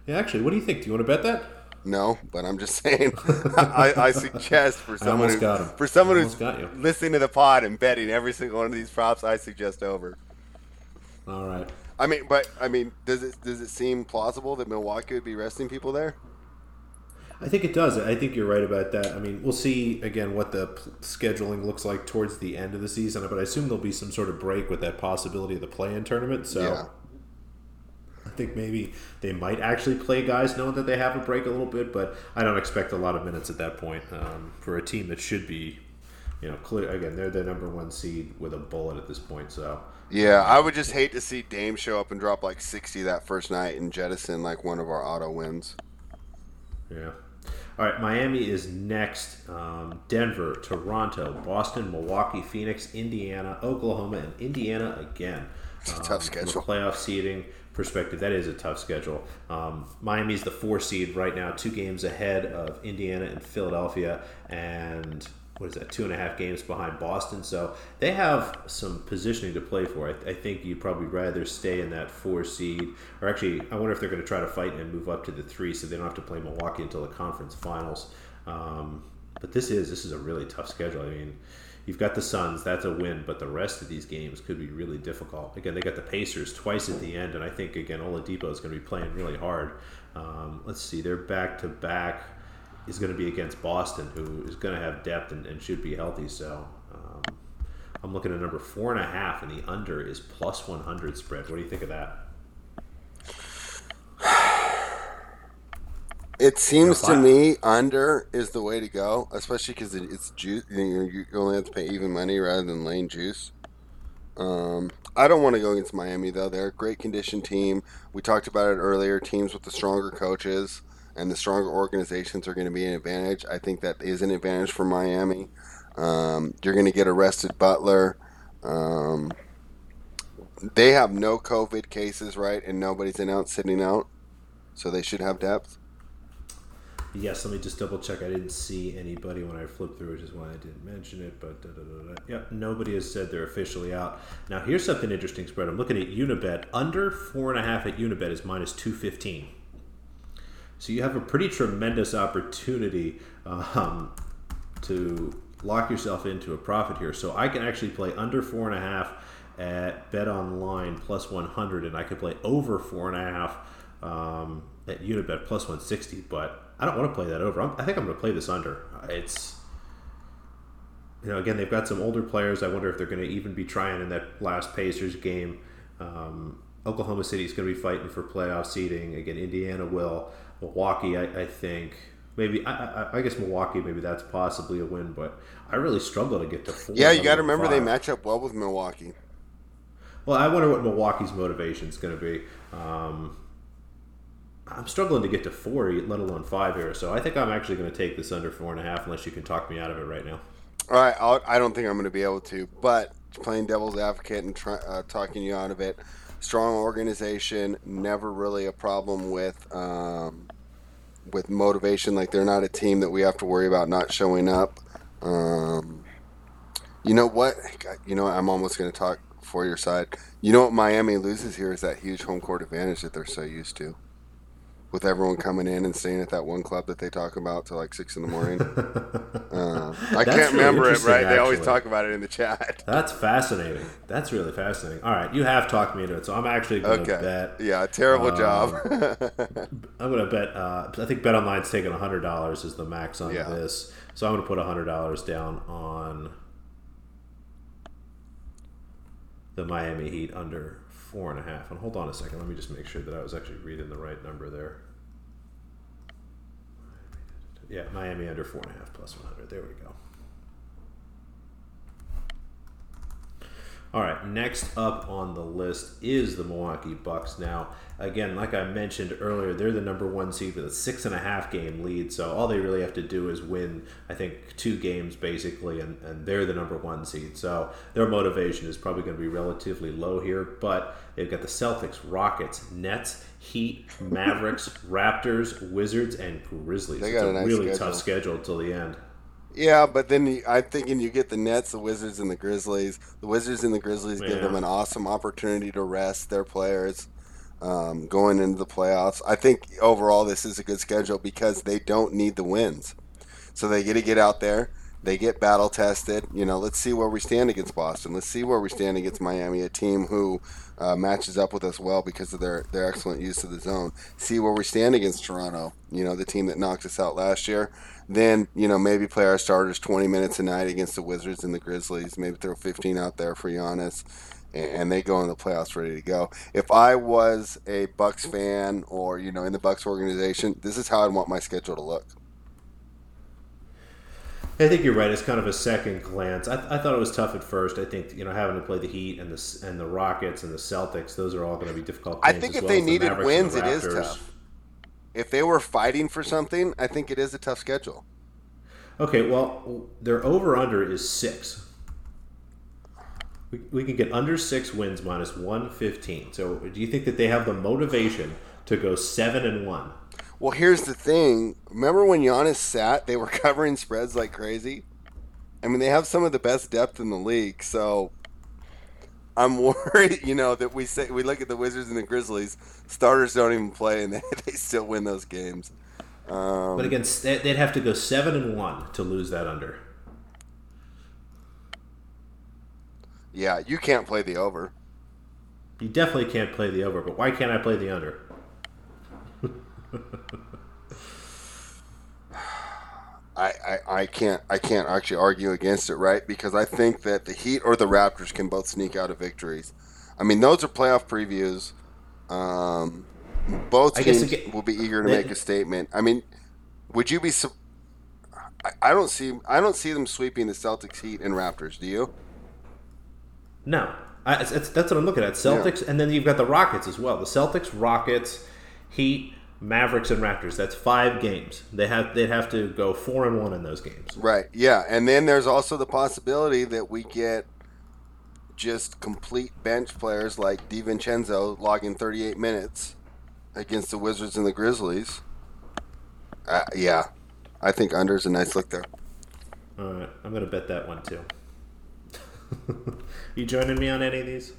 yeah. Actually, what do you think? Do you want to bet that? No, but I'm just saying. I, I, suggest for someone who, for someone who's listening to the pod and betting every single one of these props, I suggest over. All right. I mean, but I mean, does it does it seem plausible that Milwaukee would be resting people there? I think it does. I think you're right about that. I mean, we'll see again what the scheduling looks like towards the end of the season, but I assume there'll be some sort of break with that possibility of the play-in tournament. So yeah. I think maybe they might actually play guys knowing that they have a break a little bit, but I don't expect a lot of minutes at that point um, for a team that should be, you know, clear. Again, they're the number one seed with a bullet at this point, so yeah, I would just hate to see Dame show up and drop like 60 that first night and jettison like one of our auto wins. Yeah. All right, Miami is next. Um, Denver, Toronto, Boston, Milwaukee, Phoenix, Indiana, Oklahoma, and Indiana again. It's a tough um, schedule. playoff seeding perspective, that is a tough schedule. Um, Miami's the four seed right now, two games ahead of Indiana and Philadelphia, and what is that, two and a half games behind Boston. So they have some positioning to play for. I, I, think you'd probably rather stay in that four seed, or actually, I wonder if they're going to try to fight and move up to the three, so they don't have to play Milwaukee until the conference finals. Um, but this is this is a really tough schedule. I mean, you've got the Suns, that's a win, but the rest of these games could be really difficult. Again, they got the Pacers twice at the end, and I think again Oladipo is going to be playing really hard. Um, let's see, they're back to back is going to be against Boston, who is going to have depth and, and should be healthy. So um, I'm looking at number four and a half, and the under is plus 100 spread. What do you think of that? It seems to me under is the way to go, especially because it's juice. You only have to pay even money rather than lane juice. Um, I don't want to go against Miami though. They're a great condition team. We talked about it earlier. Teams with the stronger coaches and the stronger organizations are going to be an advantage. I think that is an advantage for Miami. Um, you're going to get arrested Butler. Um, they have no COVID cases, right? And nobody's announced sitting out, so they should have depth. Yes, let me just double check. I didn't see anybody when I flipped through, which is why I didn't mention it. But da, da, da, yeah, nobody has said they're officially out. Now, here's something interesting, spread. I'm looking at Unibet. Under four and a half at Unibet is minus two fifteen. So you have a pretty tremendous opportunity um, to lock yourself into a profit here. So I can actually play under four and a half at Bet Online plus 100, and I could play over four and a half um, at Unibet plus 160. But I don't want to play that over. I'm, i think I'm going to play this under. It's you know again they've got some older players. I wonder if they're going to even be trying in that last Pacers game. Um, Oklahoma City is going to be fighting for playoff seeding. Again, Indiana will. Milwaukee, I, I think maybe I, I, I, guess Milwaukee maybe that's possibly a win, but I really struggle to get to four. Yeah, you got to remember five. they match up well with Milwaukee. Well, I wonder what Milwaukee's motivation is going to be. Um, I'm struggling to get to four, let alone five here. So I think I'm actually going to take this under four and a half, unless you can talk me out of it right now. All right, I'll, I do not think I'm going to be able to, but playing devil's advocate and try, uh, talking you out of it. Strong organization, never really a problem with um, with motivation. Like they're not a team that we have to worry about not showing up. Um, you know what? You know I'm almost going to talk for your side. You know what Miami loses here is that huge home court advantage that they're so used to with everyone coming in and staying at that one club that they talk about till like six in the morning. uh, I can't really remember it, right? Actually. They always talk about it in the chat. That's fascinating. That's really fascinating. All right, you have talked me into it, so I'm actually going to okay. bet. Yeah, terrible um, job. I'm going to bet. Uh, I think Bet Online's taking hundred dollars is the max on yeah. this, so I'm going to put hundred dollars down on the Miami Heat under four and a half. And hold on a second, let me just make sure that I was actually reading the right number there. Yeah, Miami under four and a half plus 100. There we go. All right, next up on the list is the Milwaukee Bucks. Now, again, like I mentioned earlier, they're the number one seed with a six and a half game lead. So all they really have to do is win, I think, two games basically, and, and they're the number one seed. So their motivation is probably going to be relatively low here. But they've got the Celtics, Rockets, Nets, Heat, Mavericks, Raptors, Wizards, and Grizzlies. They got it's a, a nice really schedule. tough schedule till the end. Yeah, but then I'm thinking you get the Nets, the Wizards, and the Grizzlies. The Wizards and the Grizzlies yeah. give them an awesome opportunity to rest their players um, going into the playoffs. I think overall this is a good schedule because they don't need the wins, so they get to get out there. They get battle tested. You know, let's see where we stand against Boston. Let's see where we stand against Miami, a team who uh, matches up with us well because of their, their excellent use of the zone. See where we stand against Toronto, you know, the team that knocked us out last year. Then, you know, maybe play our starters 20 minutes a night against the Wizards and the Grizzlies. Maybe throw 15 out there for Giannis, and they go in the playoffs ready to go. If I was a Bucks fan or, you know, in the Bucks organization, this is how I'd want my schedule to look. I think you're right. It's kind of a second glance. I, I, thought it was tough at first. I think you know having to play the Heat and the and the Rockets and the Celtics. Those are all going to be difficult. I think if well they needed the wins, it is tough if they were fighting for something, I think it is a tough schedule. Okay, well, their over under is six. We, we can get under six wins minus 115. So do you think that they have the motivation to go seven and one? Well, here's the thing. Remember when Giannis sat, they were covering spreads like crazy? I mean, they have some of the best depth in the league, so I'm worried, you know, that we say we look at the Wizards and the Grizzlies, starters don't even play, and they, they still win those games. Um, but again, they'd have to go seven and one to lose that under. Yeah, you can't play the over. You definitely can't play the over, but why can't I play the under? I, I, I can't I can't actually argue against it, right? Because I think that the Heat or the Raptors can both sneak out of victories. I mean, those are playoff previews. Um, both teams get, will be eager to they, make a statement. I mean, would you be? I, I don't see I don't see them sweeping the Celtics, Heat, and Raptors. Do you? No, I, that's what I'm looking at. Celtics, and then you've got the Rockets as well. The Celtics, Rockets, Heat, Mavericks, and Raptors. That's five games. They have they'd have to go four and one in those games. Right. Yeah, and then there's also the possibility that we get just complete bench players like DiVincenzo logging 38 minutes against the Wizards and the Grizzlies. Uh, yeah, I think under is a nice look there. All right, I'm gonna bet that one too. you joining me on any of these?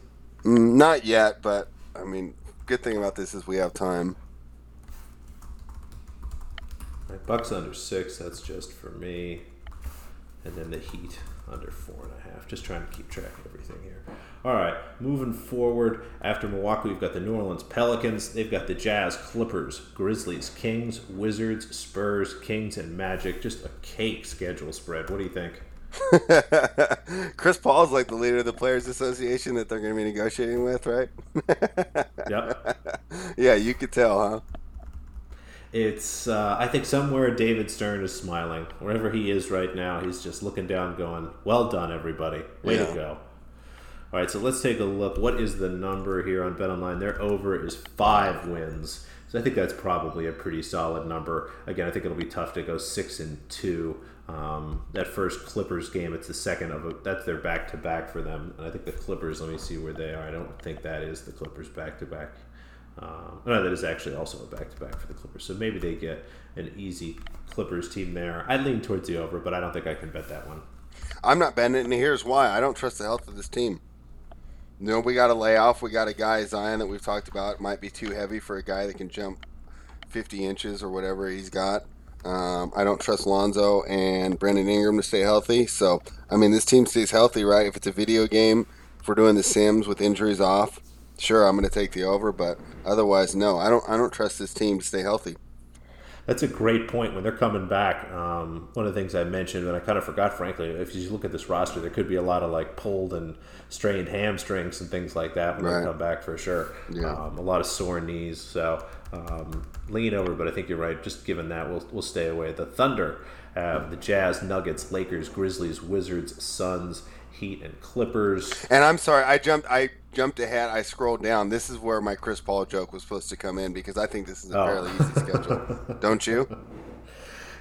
Mm, not yet, but I mean, good thing about this is we have time. My Bucks under six. That's just for me, and then the Heat under four and a half. Just trying to keep track of everything here. All right, moving forward. After Milwaukee, we've got the New Orleans Pelicans. They've got the Jazz, Clippers, Grizzlies, Kings, Wizards, Spurs, Kings, and Magic. Just a cake schedule spread. What do you think? Chris Paul's like the leader of the Players Association that they're going to be negotiating with, right? yep. Yeah, you could tell, huh? It's, uh, I think somewhere David Stern is smiling. Wherever he is right now, he's just looking down, going, Well done, everybody. Way yeah. to go. All right, so let's take a look. What is the number here on Bet Online? Their over is five wins. So I think that's probably a pretty solid number. Again, I think it'll be tough to go six and two. Um, that first Clippers game, it's the second of a, that's their back to back for them. And I think the Clippers, let me see where they are. I don't think that is the Clippers back to back. No, that is actually also a back to back for the Clippers. So maybe they get an easy Clippers team there. I lean towards the over, but I don't think I can bet that one. I'm not betting it, and here's why. I don't trust the health of this team. You know, we got a layoff. We got a guy, Zion, that we've talked about. Might be too heavy for a guy that can jump 50 inches or whatever he's got. Um, I don't trust Lonzo and Brandon Ingram to stay healthy. So, I mean, this team stays healthy, right? If it's a video game, if we're doing the Sims with injuries off, sure, I'm going to take the over. But otherwise, no, I don't. I don't trust this team to stay healthy. That's a great point. When they're coming back, um, one of the things I mentioned, and I kind of forgot, frankly, if you look at this roster, there could be a lot of like pulled and strained hamstrings and things like that when right. they come back for sure. Yeah. Um, a lot of sore knees. So um, lean over, but I think you're right. Just given that, we'll, we'll stay away. The Thunder have the Jazz, Nuggets, Lakers, Grizzlies, Wizards, Suns, Heat, and Clippers. And I'm sorry, I jumped. I jumped ahead. I scrolled down. This is where my Chris Paul joke was supposed to come in because I think this is a oh. fairly easy schedule. Don't you?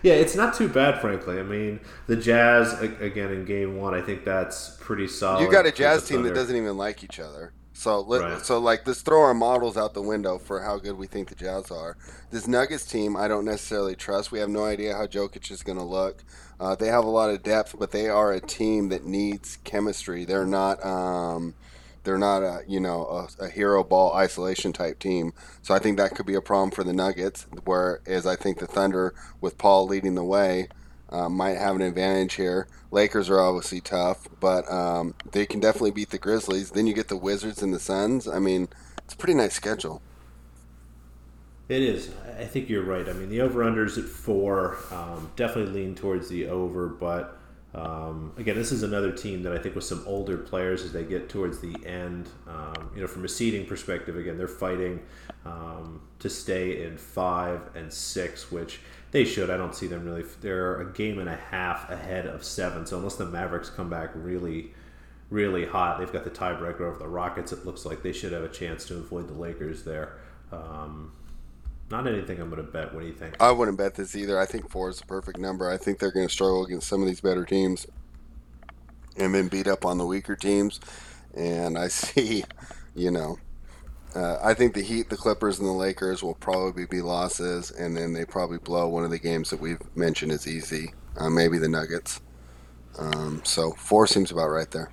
Yeah, it's not too bad, frankly. I mean, the Jazz again in Game One. I think that's pretty solid. You got a Jazz team that doesn't even like each other. So let, right. so like let's throw our models out the window for how good we think the Jazz are. This Nuggets team, I don't necessarily trust. We have no idea how Jokic is going to look. Uh, they have a lot of depth, but they are a team that needs chemistry. They're not. Um, they're not a you know a, a, hero ball isolation type team. So I think that could be a problem for the Nuggets. Whereas I think the Thunder, with Paul leading the way, uh, might have an advantage here. Lakers are obviously tough, but um, they can definitely beat the Grizzlies. Then you get the Wizards and the Suns. I mean, it's a pretty nice schedule. It is. I think you're right. I mean, the over unders at four. Um, definitely lean towards the over, but um, again, this is another team that I think with some older players as they get towards the end. Um, you know, from a seeding perspective, again, they're fighting um, to stay in five and six, which they should. I don't see them really. They're a game and a half ahead of seven. So unless the Mavericks come back really, really hot, they've got the tiebreaker over the Rockets. It looks like they should have a chance to avoid the Lakers there. Um, not anything I'm going to bet. What do you think? I wouldn't bet this either. I think four is the perfect number. I think they're going to struggle against some of these better teams and then beat up on the weaker teams. And I see, you know, uh, I think the Heat, the Clippers, and the Lakers will probably be losses, and then they probably blow one of the games that we've mentioned as easy. Uh, maybe the Nuggets. Um, so four seems about right there.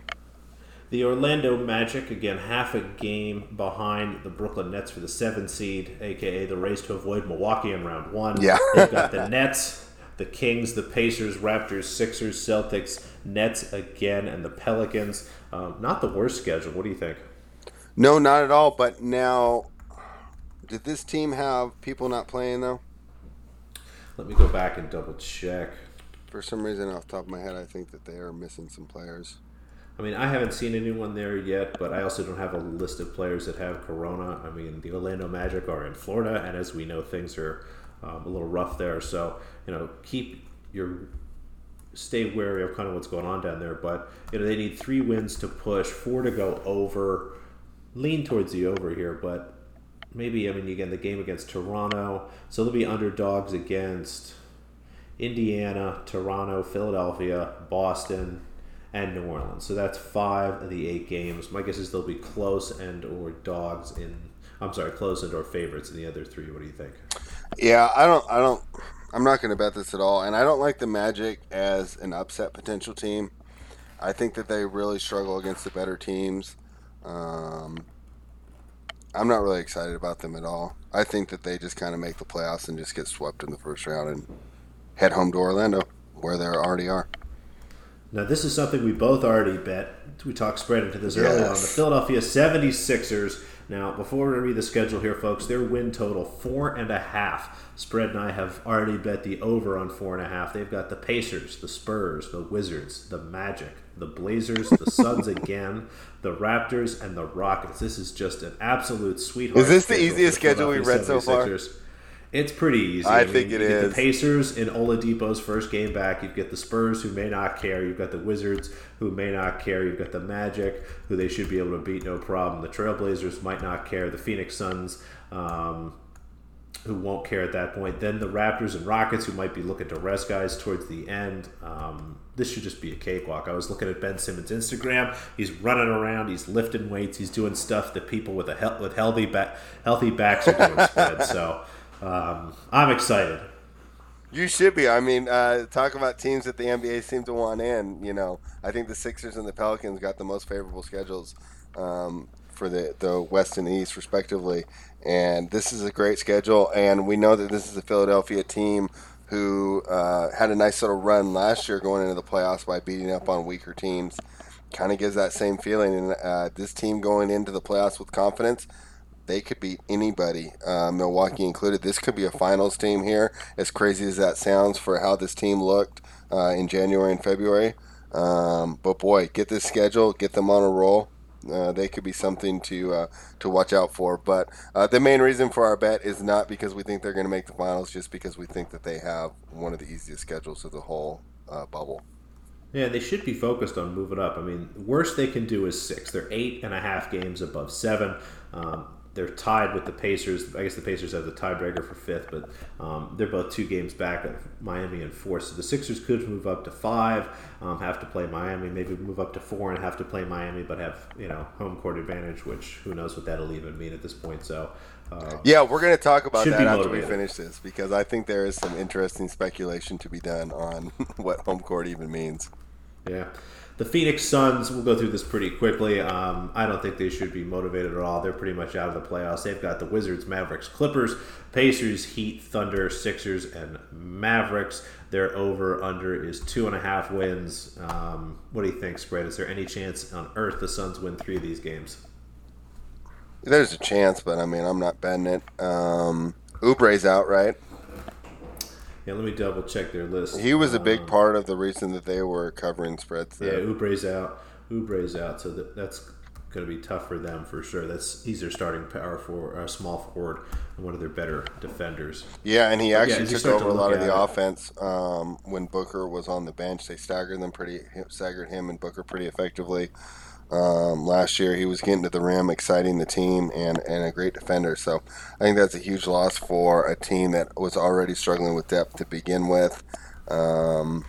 The Orlando Magic, again, half a game behind the Brooklyn Nets for the seven seed, aka the race to avoid Milwaukee in round one. Yeah. They've got the Nets, the Kings, the Pacers, Raptors, Sixers, Celtics, Nets again, and the Pelicans. Um, not the worst schedule. What do you think? No, not at all. But now, did this team have people not playing, though? Let me go back and double check. For some reason, off the top of my head, I think that they are missing some players. I mean, I haven't seen anyone there yet, but I also don't have a list of players that have corona. I mean, the Orlando Magic are in Florida, and as we know, things are um, a little rough there. So, you know, keep your stay wary of kind of what's going on down there. But you know, they need three wins to push, four to go over. Lean towards the over here, but maybe I mean again the game against Toronto, so they'll be underdogs against Indiana, Toronto, Philadelphia, Boston, and New Orleans. So that's five of the eight games. My guess is they'll be close and or dogs in. I'm sorry, close and or favorites in the other three. What do you think? Yeah, I don't. I don't. I'm not going to bet this at all, and I don't like the Magic as an upset potential team. I think that they really struggle against the better teams. Um, I'm not really excited about them at all. I think that they just kind of make the playoffs and just get swept in the first round and head home to Orlando, where they already are. Now, this is something we both already bet. We talked spread into this yes. early on. The Philadelphia 76ers. Now, before we read the schedule here, folks, their win total four and a half. Spread and I have already bet the over on four and a half. They've got the Pacers, the Spurs, the Wizards, the Magic, the Blazers, the Suns again, the Raptors, and the Rockets. This is just an absolute sweetheart. Is this the easiest schedule we've read so far? It's pretty easy. I, I mean, think it you is. Get the Pacers in Oladipo's first game back. You get the Spurs, who may not care. You've got the Wizards, who may not care. You've got the Magic, who they should be able to beat no problem. The Trailblazers might not care. The Phoenix Suns, um, who won't care at that point. Then the Raptors and Rockets, who might be looking to rest guys towards the end. Um, this should just be a cakewalk. I was looking at Ben Simmons' Instagram. He's running around. He's lifting weights. He's doing stuff that people with a he- with healthy back healthy backs are doing. spread. So um, I'm excited. You should be. I mean, uh, talk about teams that the NBA seem to want in. You know, I think the Sixers and the Pelicans got the most favorable schedules um, for the the West and East, respectively. And this is a great schedule. And we know that this is a Philadelphia team who uh, had a nice little run last year going into the playoffs by beating up on weaker teams. Kind of gives that same feeling. And uh, this team going into the playoffs with confidence, they could beat anybody, uh, Milwaukee included. This could be a finals team here, as crazy as that sounds for how this team looked uh, in January and February. Um, but boy, get this schedule, get them on a roll. Uh, they could be something to uh, to watch out for. But uh, the main reason for our bet is not because we think they're going to make the finals, just because we think that they have one of the easiest schedules of the whole uh, bubble. Yeah, they should be focused on moving up. I mean, worst they can do is six. They're eight and a half games above seven. Um, they're tied with the Pacers. I guess the Pacers have the tiebreaker for fifth, but um, they're both two games back of Miami and four. So the Sixers could move up to five, um, have to play Miami, maybe move up to four and have to play Miami, but have you know home court advantage, which who knows what that'll even mean at this point. So. Uh, yeah, we're going to talk about that after we finish this because I think there is some interesting speculation to be done on what home court even means. Yeah. The Phoenix Suns, we'll go through this pretty quickly. Um, I don't think they should be motivated at all. They're pretty much out of the playoffs. They've got the Wizards, Mavericks, Clippers, Pacers, Heat, Thunder, Sixers, and Mavericks. Their over under is two and a half wins. Um, what do you think, spread? Is there any chance on earth the Suns win three of these games? There's a chance, but I mean, I'm not betting it. Um, Oubre's out, right? Yeah, let me double check their list. He was a big um, part of the reason that they were covering spreads. There. Yeah, Oubre's out. Oubre's out, so that, that's going to be tough for them for sure. That's he's their starting power for uh, small forward and one of their better defenders. Yeah, and he actually yeah, took over to a lot of the it. offense um, when Booker was on the bench. They staggered them pretty, staggered him and Booker pretty effectively. Um, last year, he was getting to the rim, exciting the team, and, and a great defender. So I think that's a huge loss for a team that was already struggling with depth to begin with. Um,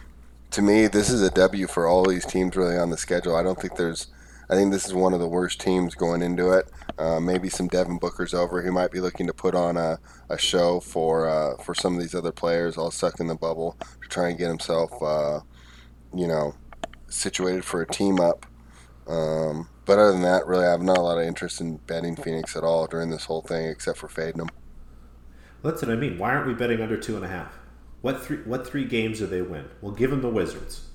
to me, this is a W for all these teams really on the schedule. I don't think there's. I think this is one of the worst teams going into it. Uh, maybe some Devin Booker's over. He might be looking to put on a, a show for uh, for some of these other players all stuck in the bubble to try and get himself, uh, you know, situated for a team up. Um, but other than that, really, I have not a lot of interest in betting Phoenix at all during this whole thing, except for fading them. That's what I mean. Why aren't we betting under two and a half? What three? What three games do they win? We'll give them the Wizards.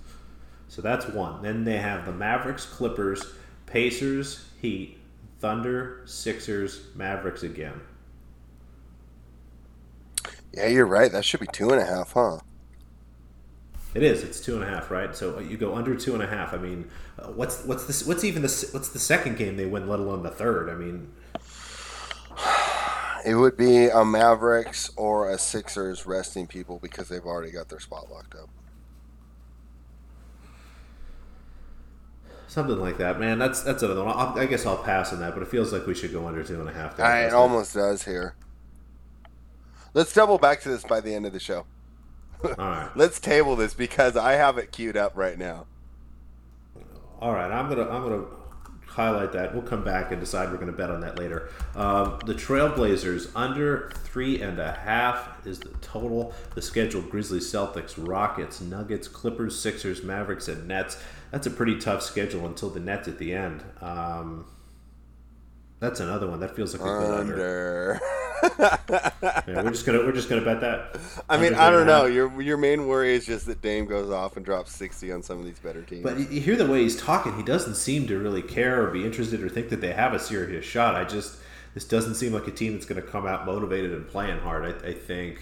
So that's one. Then they have the Mavericks, Clippers, Pacers, Heat, Thunder, Sixers, Mavericks again. Yeah, you're right. That should be two and a half, huh? It is. It's two and a half, right? So you go under two and a half. I mean, uh, what's what's this? What's even the what's the second game they win, let alone the third? I mean, it would be a Mavericks or a Sixers resting people because they've already got their spot locked up. Something like that, man. That's that's another one. I'll, I guess I'll pass on that, but it feels like we should go under two and a half. I, it almost does here. Let's double back to this by the end of the show. All right. Let's table this because I have it queued up right now. All right, I'm gonna I'm gonna highlight that. We'll come back and decide we're going to bet on that later. Um, the Trailblazers under three and a half is the total. The scheduled Grizzlies, Celtics, Rockets, Nuggets, Clippers, Sixers, Mavericks, and Nets. That's a pretty tough schedule until the Nets at the end. Um, that's another one that feels like a good under. yeah, we're just gonna we're just gonna bet that. I mean, I don't know. Your your main worry is just that Dame goes off and drops sixty on some of these better teams. But you hear the way he's talking; he doesn't seem to really care or be interested or think that they have a serious shot. I just this doesn't seem like a team that's going to come out motivated and playing hard. I, I think.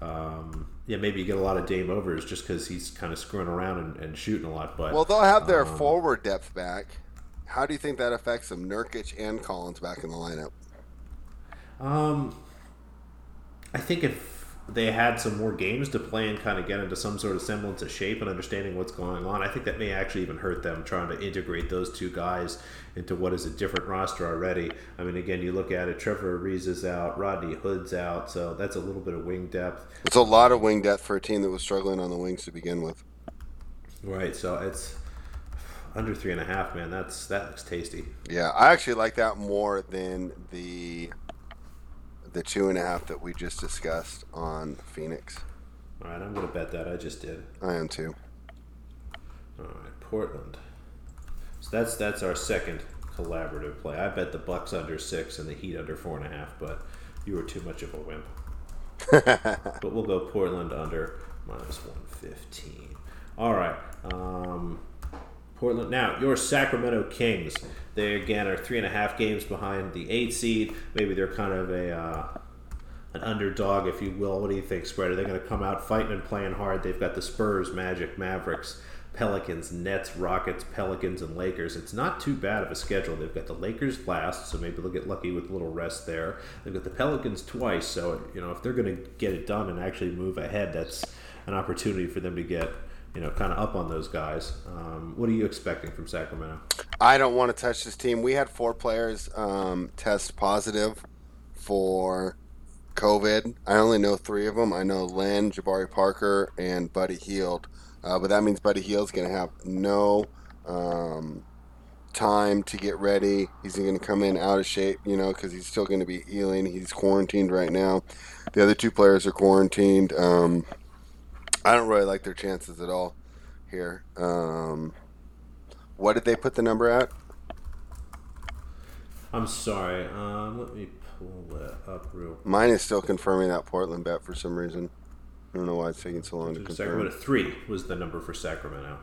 Um, yeah, maybe you get a lot of Dame overs just because he's kind of screwing around and, and, shooting a lot. But well, they'll have their um, forward depth back. How do you think that affects them? Nurkic and Collins back in the lineup. Um, I think if they had some more games to play and kind of get into some sort of semblance of shape and understanding what's going on, I think that may actually even hurt them trying to integrate those two guys into what is a different roster already. I mean, again, you look at it, Trevor Ariza is out, Rodney Hood's out, so that's a little bit of wing depth. It's a lot of wing depth for a team that was struggling on the wings to begin with. Right, so it's under three and a half, man. That's that looks tasty. Yeah, I actually like that more than the the two and a half that we just discussed on Phoenix. All right, I'm going to bet that. I just did. I am too. All right, Portland. So that's that's our second collaborative play. I bet the Bucks under six and the Heat under four and a half, but you were too much of a wimp. but we'll go Portland under minus one fifteen. All right. Um, Portland. Now, your Sacramento Kings. They again are three and a half games behind the eight seed. Maybe they're kind of a uh, an underdog, if you will. What do you think, Spread? Are they going to come out fighting and playing hard? They've got the Spurs, Magic, Mavericks, Pelicans, Nets, Rockets, Pelicans, and Lakers. It's not too bad of a schedule. They've got the Lakers last, so maybe they'll get lucky with a little rest there. They've got the Pelicans twice, so you know if they're going to get it done and actually move ahead, that's an opportunity for them to get you know, kind of up on those guys. Um, what are you expecting from Sacramento? I don't want to touch this team. We had four players um, test positive for COVID. I only know three of them. I know Len, Jabari Parker, and Buddy Hield. Uh, but that means Buddy Hield's going to have no um, time to get ready. He's going to come in out of shape, you know, because he's still going to be healing. He's quarantined right now. The other two players are quarantined. Um, I don't really like their chances at all here. Um, what did they put the number at? I'm sorry. Um, let me pull that up real. Mine is still confirming that Portland bet for some reason. I don't know why it's taking so long to confirm. Sacramento three was the number for Sacramento.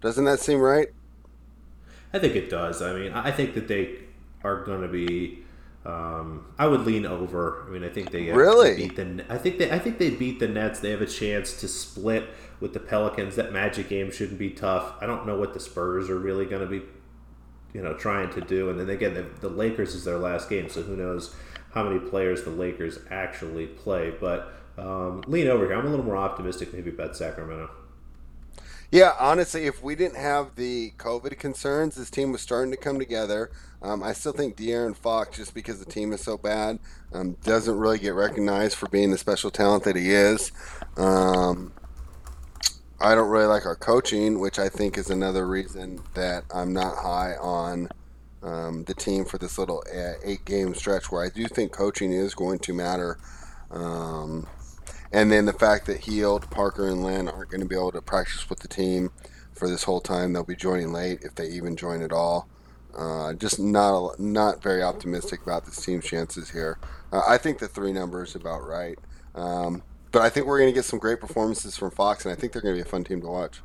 Doesn't that seem right? I think it does. I mean, I think that they are going to be um, I would lean over. I mean, I think they really beat the. I think they. I think they beat the Nets. They have a chance to split with the Pelicans. That Magic game shouldn't be tough. I don't know what the Spurs are really going to be, you know, trying to do. And then again, the, the Lakers is their last game, so who knows how many players the Lakers actually play. But um, lean over here. I'm a little more optimistic. Maybe about Sacramento. Yeah, honestly, if we didn't have the COVID concerns, this team was starting to come together. Um, I still think De'Aaron Fox, just because the team is so bad, um, doesn't really get recognized for being the special talent that he is. Um, I don't really like our coaching, which I think is another reason that I'm not high on um, the team for this little uh, eight game stretch where I do think coaching is going to matter. Um, and then the fact that Hield, Parker, and Len aren't going to be able to practice with the team for this whole time. They'll be joining late if they even join at all. Uh, just not a, not very optimistic about this team's chances here. Uh, I think the three number is about right, um, but I think we're going to get some great performances from Fox, and I think they're going to be a fun team to watch.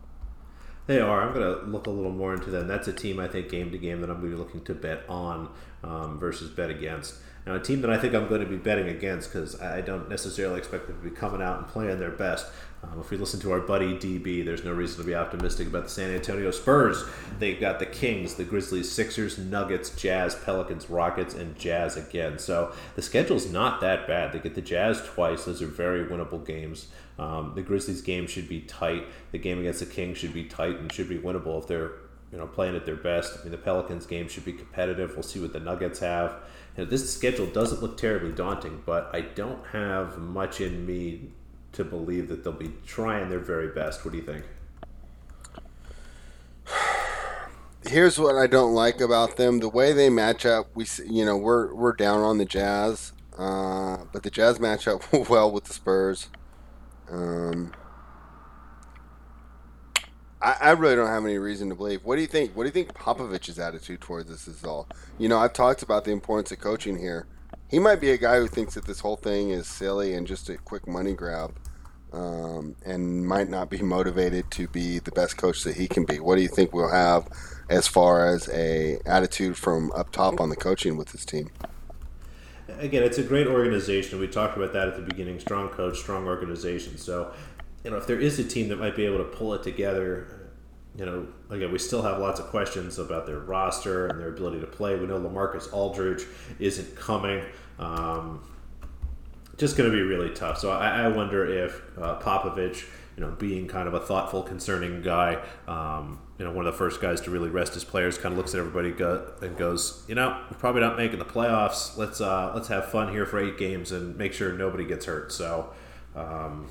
They are. I'm going to look a little more into them. That's a team I think game to game that I'm going to be looking to bet on um, versus bet against. Now, a team that I think I'm going to be betting against because I don't necessarily expect them to be coming out and playing their best. Um, if we listen to our buddy DB, there's no reason to be optimistic about the San Antonio Spurs. They've got the Kings, the Grizzlies, Sixers, Nuggets, Jazz, Pelicans, Rockets, and Jazz again. So the schedule's not that bad. They get the Jazz twice. Those are very winnable games. Um, the Grizzlies game should be tight. The game against the Kings should be tight and should be winnable if they're you know playing at their best. I mean, the Pelicans game should be competitive. We'll see what the Nuggets have. You know, this schedule doesn't look terribly daunting, but I don't have much in me to believe that they'll be trying their very best. What do you think? Here's what I don't like about them: the way they match up. We, you know, we're we're down on the Jazz, uh, but the Jazz match up well with the Spurs. Um, I, I, really don't have any reason to believe. What do you think? What do you think Popovich's attitude towards this is all? You know, I've talked about the importance of coaching here. He might be a guy who thinks that this whole thing is silly and just a quick money grab, um, and might not be motivated to be the best coach that he can be. What do you think we'll have as far as a attitude from up top on the coaching with this team? Again, it's a great organization. We talked about that at the beginning. Strong coach, strong organization. So you know, if there is a team that might be able to pull it together, you know, again, we still have lots of questions about their roster and their ability to play. We know Lamarcus Aldridge isn't coming. Um, just going to be really tough. So I, I wonder if uh, Popovich, you know, being kind of a thoughtful, concerning guy, um, you know, one of the first guys to really rest his players, kind of looks at everybody go, and goes, you know, we're probably not making the playoffs. Let's uh, let's have fun here for eight games and make sure nobody gets hurt. So. Um,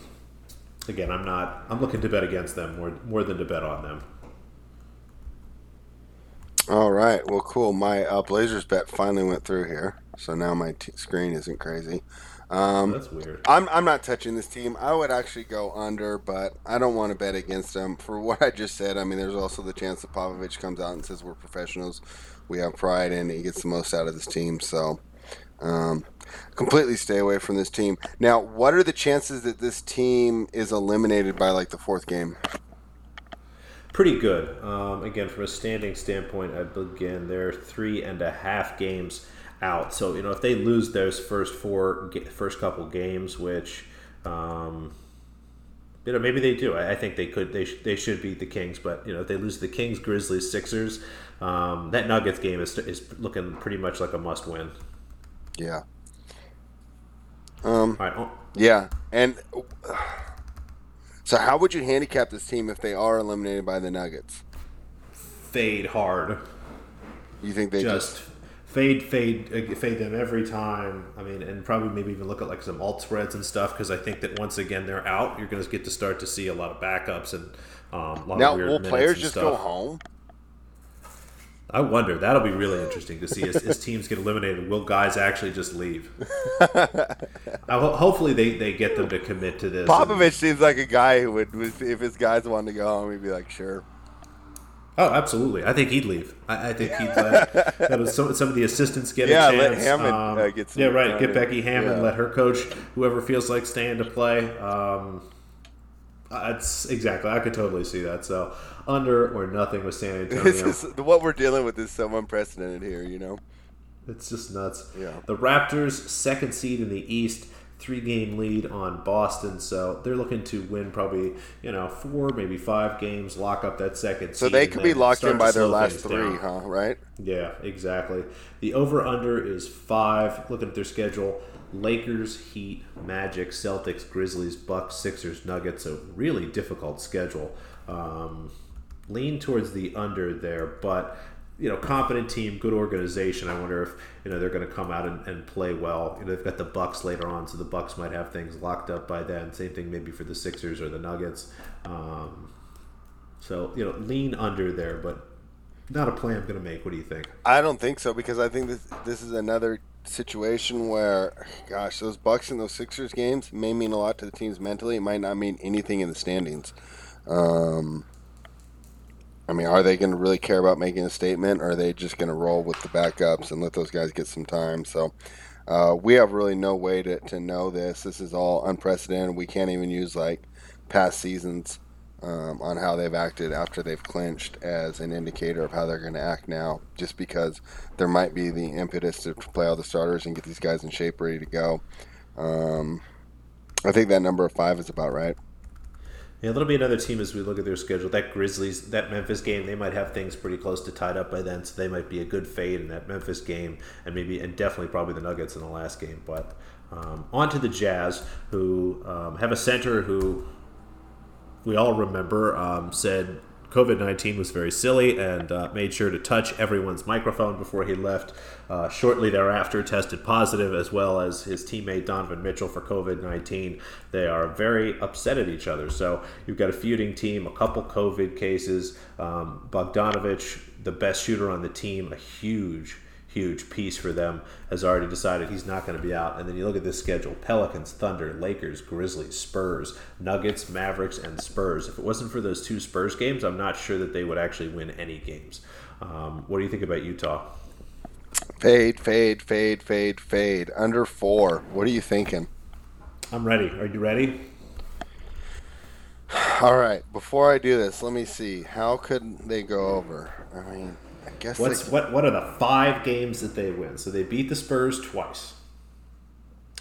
again, I'm not. I'm looking to bet against them more more than to bet on them. All right. Well, cool. My uh, Blazers bet finally went through here, so now my t- screen isn't crazy. Um, That's weird. I'm I'm not touching this team. I would actually go under, but I don't want to bet against them for what I just said. I mean, there's also the chance that Popovich comes out and says we're professionals, we have pride, and he gets the most out of this team. So. Um, completely stay away from this team. Now, what are the chances that this team is eliminated by like the fourth game? Pretty good. Um, again, from a standing standpoint, I begin they're three and a half games out. So you know, if they lose those first four, first couple games, which um, you know maybe they do. I, I think they could. They sh- they should beat the Kings, but you know if they lose the Kings, Grizzlies, Sixers, um, that Nuggets game is is looking pretty much like a must win. Yeah. Um, right. Oh. Yeah, and so how would you handicap this team if they are eliminated by the Nuggets? Fade hard. You think they just, just fade, fade, uh, fade them every time. I mean, and probably maybe even look at like some alt spreads and stuff because I think that once again they're out, you're going to get to start to see a lot of backups and um, a lot now, of weird will players just stuff. go home? I wonder. That'll be really interesting to see as, as teams get eliminated. Will guys actually just leave? hopefully, they, they get them to commit to this. Popovich and, seems like a guy who would, if his guys wanted to go home, he'd be like, sure. Oh, absolutely. I think he'd leave. I, I think he'd let some, some of the assistants get yeah, a chance. let Hammon um, uh, get Yeah, right. Get Becky Hammon. Yeah. Let her coach whoever feels like staying to play. Um, that's exactly. I could totally see that. So under or nothing with San Antonio. What we're dealing with is so unprecedented here, you know. It's just nuts. Yeah. The Raptors, second seed in the East, three game lead on Boston, so they're looking to win probably you know four, maybe five games, lock up that second. So they could be locked in by their last three, down. huh? Right? Yeah, exactly. The over under is five. Looking at their schedule. Lakers, Heat, Magic, Celtics, Grizzlies, Bucks, Sixers, Nuggets. A really difficult schedule. Um, lean towards the under there, but you know, competent team, good organization. I wonder if you know they're going to come out and, and, play well. You know, they've got the Bucks later on, so the Bucks might have things locked up by then. Same thing maybe for the Sixers or the Nuggets. Um, so you know, lean under there, but not a play I'm going to make. What do you think? I don't think so because I think this this is another situation where, gosh, those Bucks and those Sixers games may mean a lot to the teams mentally. It might not mean anything in the standings. Um, I mean, are they going to really care about making a statement, or are they just going to roll with the backups and let those guys get some time? So uh, we have really no way to, to know this. This is all unprecedented. We can't even use like past seasons um, on how they've acted after they've clinched as an indicator of how they're going to act now, just because there might be the impetus to play all the starters and get these guys in shape, ready to go. Um, I think that number of five is about right. Yeah, that'll be another team as we look at their schedule. That Grizzlies, that Memphis game, they might have things pretty close to tied up by then, so they might be a good fade in that Memphis game, and maybe and definitely probably the Nuggets in the last game. But um, on to the Jazz, who um, have a center who we all remember um, said COVID 19 was very silly and uh, made sure to touch everyone's microphone before he left. Uh, shortly thereafter, tested positive, as well as his teammate Donovan Mitchell for COVID 19. They are very upset at each other. So you've got a feuding team, a couple COVID cases. Um, Bogdanovic, the best shooter on the team, a huge huge piece for them, has already decided he's not going to be out. And then you look at this schedule Pelicans, Thunder, Lakers, Grizzlies, Spurs, Nuggets, Mavericks, and Spurs. If it wasn't for those two Spurs games, I'm not sure that they would actually win any games. Um, what do you think about Utah? Fade, fade, fade, fade, fade. Under four. What are you thinking? I'm ready. Are you ready? All right. Before I do this, let me see. How could they go over? I mean, I guess What's they, what? What are the five games that they win? So they beat the Spurs twice.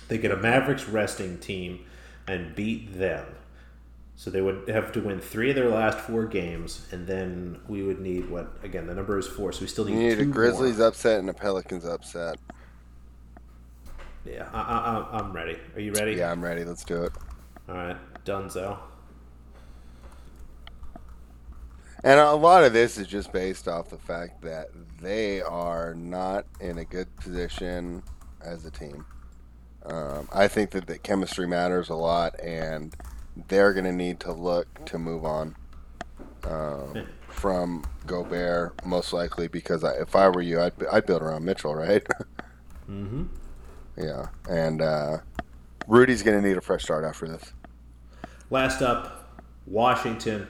They get a Mavericks resting team and beat them. So they would have to win three of their last four games, and then we would need what? Again, the number is four, so we still need. you need two a Grizzlies More. upset and a Pelicans upset. Yeah, I, I, I'm ready. Are you ready? Yeah, I'm ready. Let's do it. All right, Dunzo. And a lot of this is just based off the fact that they are not in a good position as a team. Um, I think that the chemistry matters a lot, and they're going to need to look to move on um, from Gobert, most likely, because I, if I were you, I'd, I'd build around Mitchell, right? Mm-hmm. yeah. And uh, Rudy's going to need a fresh start after this. Last up, Washington.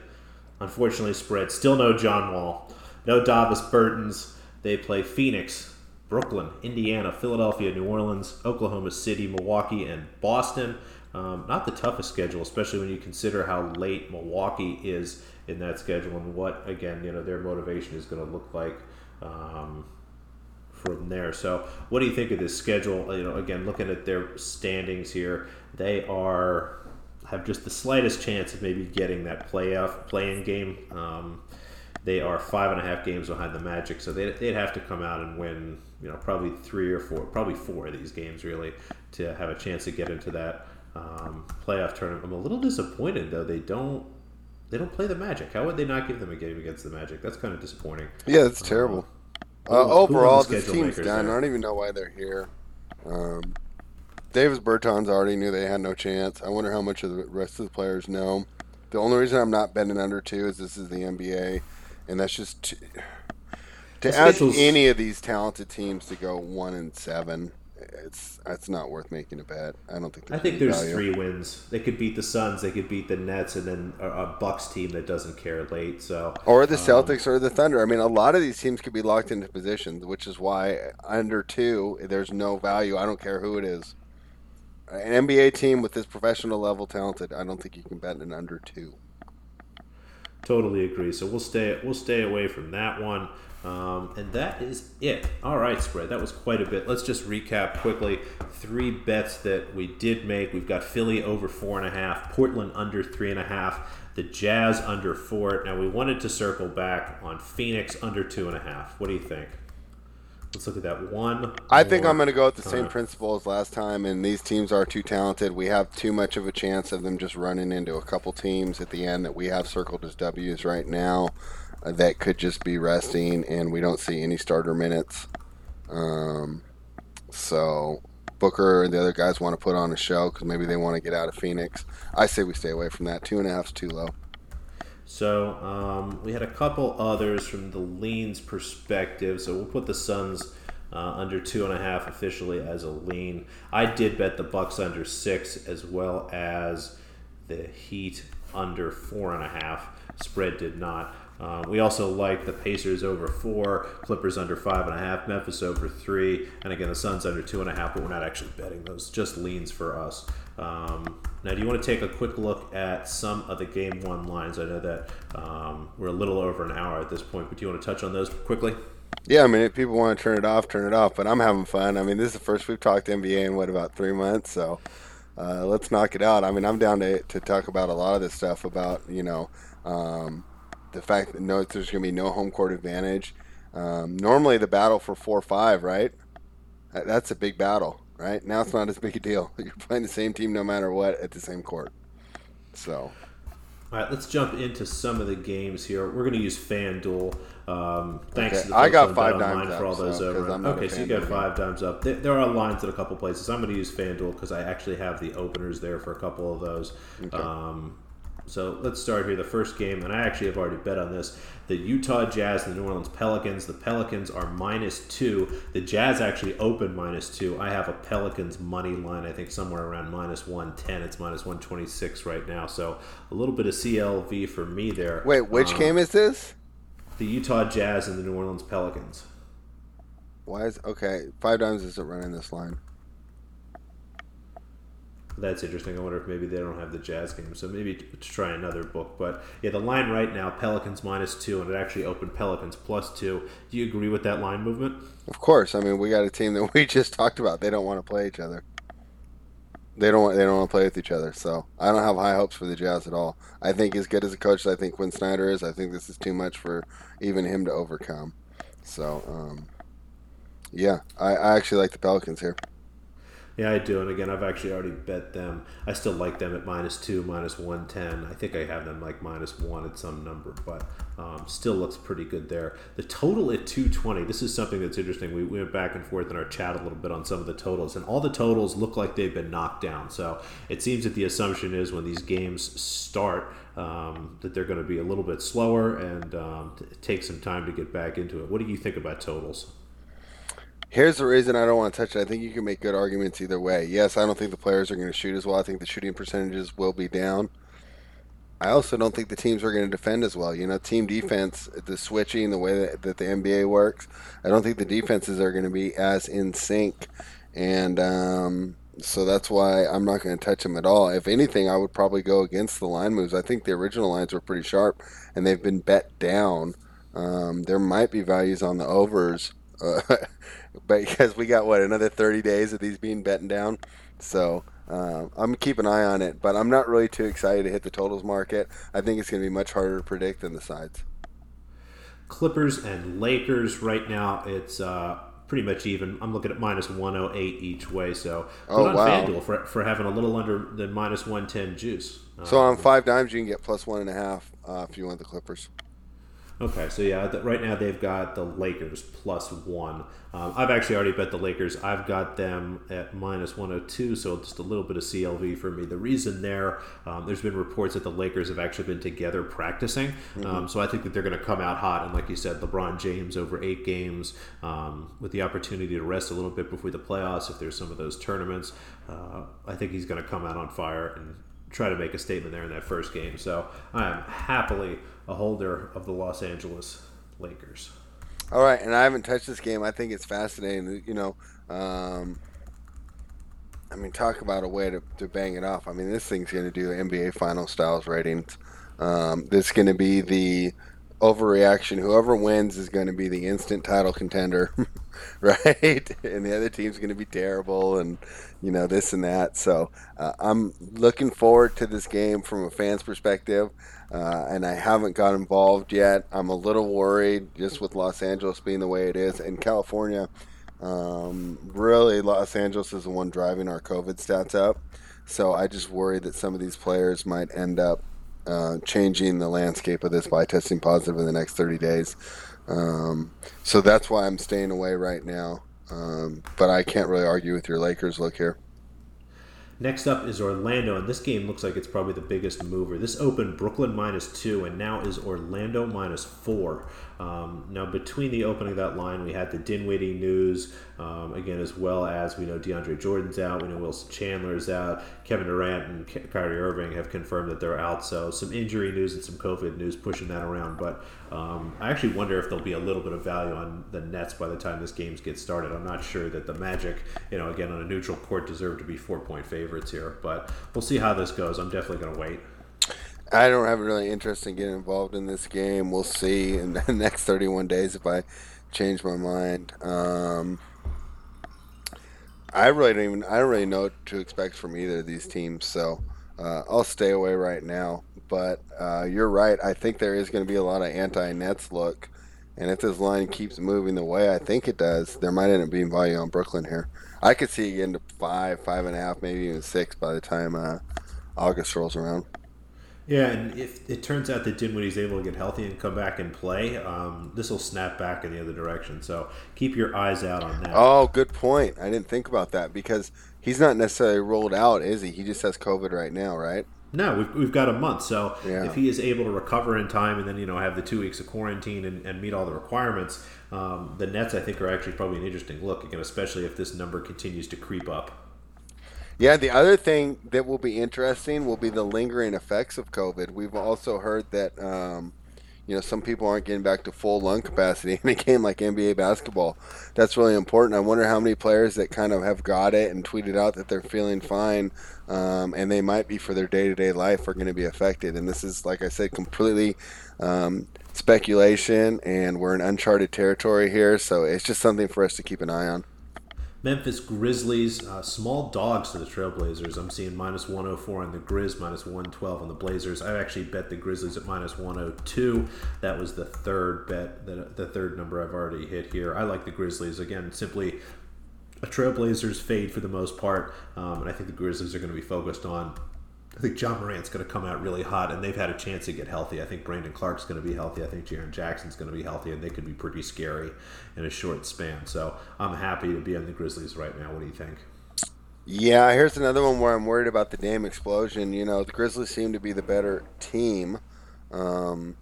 Unfortunately, spread. Still no John Wall. No Davis Bertans. They play Phoenix, Brooklyn, Indiana, Philadelphia, New Orleans, Oklahoma City, Milwaukee, and Boston. Um, not the toughest schedule, especially when you consider how late Milwaukee is in that schedule and what, again, you know, their motivation is going to look like um, from there. So, what do you think of this schedule? You know, again, looking at their standings here, they are have just the slightest chance of maybe getting that playoff play-in game. Um, they are five and a half games behind the Magic, so they'd, they'd have to come out and win, you know, probably three or four, probably four of these games really to have a chance to get into that um, playoff tournament. I'm a little disappointed though; they don't they don't play the Magic. How would they not give them a game against the Magic? That's kind of disappointing. Yeah, it's terrible. who- Uh, overall, this team's done. I don't even know why they're here. Um, Davis Bertans already knew they had no chance. I wonder how much of the rest of the players know. The only reason I'm not betting under two is this is the NBA, and that's just too, to ask any of these talented teams to go one and seven. It's it's not worth making a bet. I don't think. I think there's three wins. They could beat the Suns, they could beat the Nets, and then a, a Bucks team that doesn't care late. So Or the um, Celtics or the Thunder. I mean, a lot of these teams could be locked into positions, which is why under two, there's no value. I don't care who it is. An NBA team with this professional level talented, I don't think you can bet an under two. Totally agree. So we'll stay we'll stay away from that one. Um, and that is it. All right, spread. That was quite a bit. Let's just recap quickly. Three bets that we did make. We've got Philly over four and a half, Portland under three and a half, the Jazz under four. Now we wanted to circle back on Phoenix under two and a half. What do you think? Let's look at that one. I think I'm going to go with the same principle as last time, and these teams are too talented. We have too much of a chance of them just running into a couple teams at the end that we have circled as W's right now uh, that could just be resting, and we don't see any starter minutes. Um, so Booker and the other guys want to put on a show because maybe they want to get out of Phoenix. I say we stay away from that. Two and a half's too low. So um, we had a couple others from the leans perspective. So we'll put the Suns uh, under two and a half officially as a lean. I did bet the Bucks under six as well as the Heat under four and a half. Spread did not. Uh, we also like the Pacers over four, Clippers under five and a half, Memphis over three, and again the Suns under two and a half. But we're not actually betting those; just leans for us. Um, now, do you want to take a quick look at some of the game one lines? I know that um, we're a little over an hour at this point, but do you want to touch on those quickly? Yeah, I mean, if people want to turn it off, turn it off. But I'm having fun. I mean, this is the first we've talked NBA in what about three months, so uh, let's knock it out. I mean, I'm down to to talk about a lot of this stuff about you know um, the fact that no, there's going to be no home court advantage. Um, normally, the battle for four five, right? That's a big battle, right? Now it's not as big a deal. You're playing the same team no matter what at the same court. So All right, let's jump into some of the games here. We're going to use FanDuel. Um, thanks Okay. to the I got five dimes for all up, those so- over. I'm not a Okay, so you got five dimes up. There, there are lines at a couple places. I'm going to use FanDuel because I actually have the openers there for a couple of those. Um, so let's start here. The first game, and I actually have already bet on this. The Utah Jazz and the New Orleans Pelicans. The Pelicans are minus two. The Jazz actually open minus two. I have a Pelicans money line. I think somewhere around minus one ten. It's minus one twenty six right now. So a little bit of CLV for me there. Wait, which Um, game is this? The Utah Jazz and the New Orleans Pelicans. Why is okay? Five dimes isn't running this line. That's interesting. I wonder if maybe they don't have the Jazz game, so maybe to try another book. But yeah, the line right now, Pelicans minus two, and it actually opened Pelicans plus two. Do you agree with that line movement? Of course. I mean, we got a team that we just talked about. They don't want to play each other. They don't. Want, they don't want to play with each other. So I don't have high hopes for the Jazz at all. I think as good as a coach as I think Quinn Snyder is, I think this is too much for even him to overcome. So um, yeah, I, I actually like the Pelicans here. Yeah, I do. And again, I've actually already bet them. I still like them at minus two, minus one ten. I think I have them like minus one at some number, but um, still looks pretty good there. The total at two twenty. This is something that's interesting. We, we went back and forth in our chat a little bit on some of the totals, and all the totals look like they've been knocked down. So it seems that the assumption is when these games start. Um, that they're going to be a little bit slower and um, take some time to get back into it. What do you think about totals? Here's the reason I don't want to touch it. I think you can make good arguments either way. Yes, I don't think the players are going to shoot as well. I think the shooting percentages will be down. I also don't think the teams are going to defend as well. You know, team defense, the switching, the way that, that the NBA works, I don't think the defenses are going to be as in sync. And um, so that's why I'm not going to touch them at all. If anything, I would probably go against the line moves. I think the original lines were pretty sharp and they've been bet down. Um, there might be values on the overs. Uh, because we got what another 30 days of these being betting down so uh, i'm keeping an eye on it but i'm not really too excited to hit the totals market i think it's going to be much harder to predict than the sides Clippers and Lakers right now. It's uh, pretty much even. I'm looking at minus 108 each way. So Oh, on wow. FanDuel for, for having a little under than minus 110 juice. Uh, so on five dimes you can get plus one and a half uh, if you want the clippers Okay, so yeah, th- right now they've got the Lakers plus one. Um, I've actually already bet the Lakers. I've got them at minus 102, so just a little bit of CLV for me. The reason there, um, there's been reports that the Lakers have actually been together practicing, um, so I think that they're going to come out hot. And like you said, LeBron James over eight games um, with the opportunity to rest a little bit before the playoffs if there's some of those tournaments. Uh, I think he's going to come out on fire and try to make a statement there in that first game. So I am happily a holder of the Los Angeles Lakers. all right and i haven't touched this game i think it's fascinating you know um, i mean talk about a way to, to bang it off i mean this thing's going to do nba final styles ratings um, this is going to be the overreaction. Whoever wins is going to be the instant title contender, right? And the other team's going to be terrible, and you know this and that. So uh, I'm looking forward to this game from a fan's perspective, uh, and I haven't got involved yet. I'm a little worried just with Los Angeles being the way it is, and California. Um, really, Los Angeles is the one driving our COVID stats up. So I just worry that some of these players might end up uh, changing the landscape of this by testing positive in the next 30 days. Um, so that's why I'm staying away right now. Um, but I can't really argue with your Lakers look here. Next up is Orlando, and this game looks like it's probably the biggest mover. This opened Brooklyn minus two, and now is Orlando minus four. Um, now, between the opening of that line, we had the Dinwiddie news, um, again, as well as we know DeAndre Jordan's out, we know Wilson Chandler is out, Kevin Durant and Ky- Kyrie Irving have confirmed that they're out. So, some injury news and some COVID news pushing that around. But um, I actually wonder if there'll be a little bit of value on the Nets by the time this game gets started. I'm not sure that the Magic, you know, again on a neutral court, deserve to be four point favorites here, but we'll see how this goes. I'm definitely going to wait. I don't have really interest in getting involved in this game. We'll see in the next 31 days if I change my mind. Um, I really don't even I don't really know what to expect from either of these teams, so uh, I'll stay away right now. But uh, you're right. I think there is going to be a lot of anti-Nets look, and if this line keeps moving the way I think it does, there might end up being value on Brooklyn here. I could see it getting to five, five and a half, maybe even six by the time uh, August rolls around. Yeah, and if it turns out that Dinwiddie's able to get healthy and come back and play, um, this will snap back in the other direction. So keep your eyes out on that. Oh, good point. I didn't think about that because he's not necessarily rolled out, is he? He just has COVID right now, right? No, we've, we've got a month. So Yeah. if he is able to recover in time and then, you know, have the two weeks of quarantine and, and meet all the requirements, um, the Nets, I think, are actually probably an interesting look, again, especially if this number continues to creep up. Yeah, the other thing that will be interesting will be the lingering effects of COVID. We've also heard that um, you know some people aren't getting back to full lung capacity in a game like NBA basketball. That's really important. I wonder how many players that kind of have got it and tweeted out that they're feeling fine, um, and they might be for their day to day life are going to be affected. And this is, like I said, completely. Um, speculation and we're in uncharted territory here so it's just something for us to keep an eye on Memphis Grizzlies, uh, small dogs to the Trailblazers. I'm seeing minus 104 on the Grizz, minus 112 on the Blazers. I actually bet the Grizzlies at minus 102. That was the third bet, the, the third number I've already hit here. I like the Grizzlies. Again, simply a Trailblazers fade for the most part, um, and I think the Grizzlies are going to be focused on. I think Ja Morant's going to come out really hot, and they've had a chance to get healthy. I think Brandon Clarke's going to be healthy. I think Jaren Jackson's going to be healthy, and they could be pretty scary in a short span. So I'm happy to be on the Grizzlies right now. What do you think? Yeah, here's another one where I'm worried about the Dame explosion. You know, the Grizzlies seem to be the better team, um,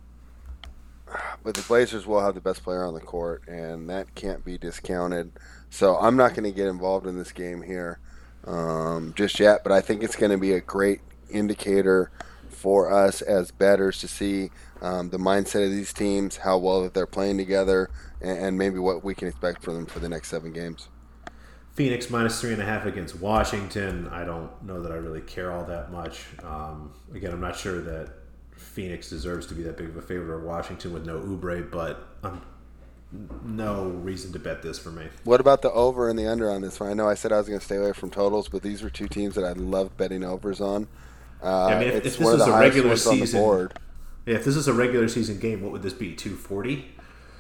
but the Blazers will have the best player on the court, and that can't be discounted. So I'm not going to get involved in this game here um, just yet, but I think it's going to be a great indicator for us as betters to see um, the mindset of these teams, how well that they're playing together, and, and maybe what we can expect from them for the next seven games. Phoenix minus three and a half against Washington. I don't know that I really care all that much. Um, again, I'm not sure that Phoenix deserves to be that big of a favorite of Washington with no Oubre, but um, no reason to bet this for me. What about the over and the under on this one? I know I said I was going to stay away from totals, but these were two teams that I love betting overs on. Uh, I mean, if- if this was a regular ones on the season- board. Yeah, if this is a regular season game, what would this be? 240?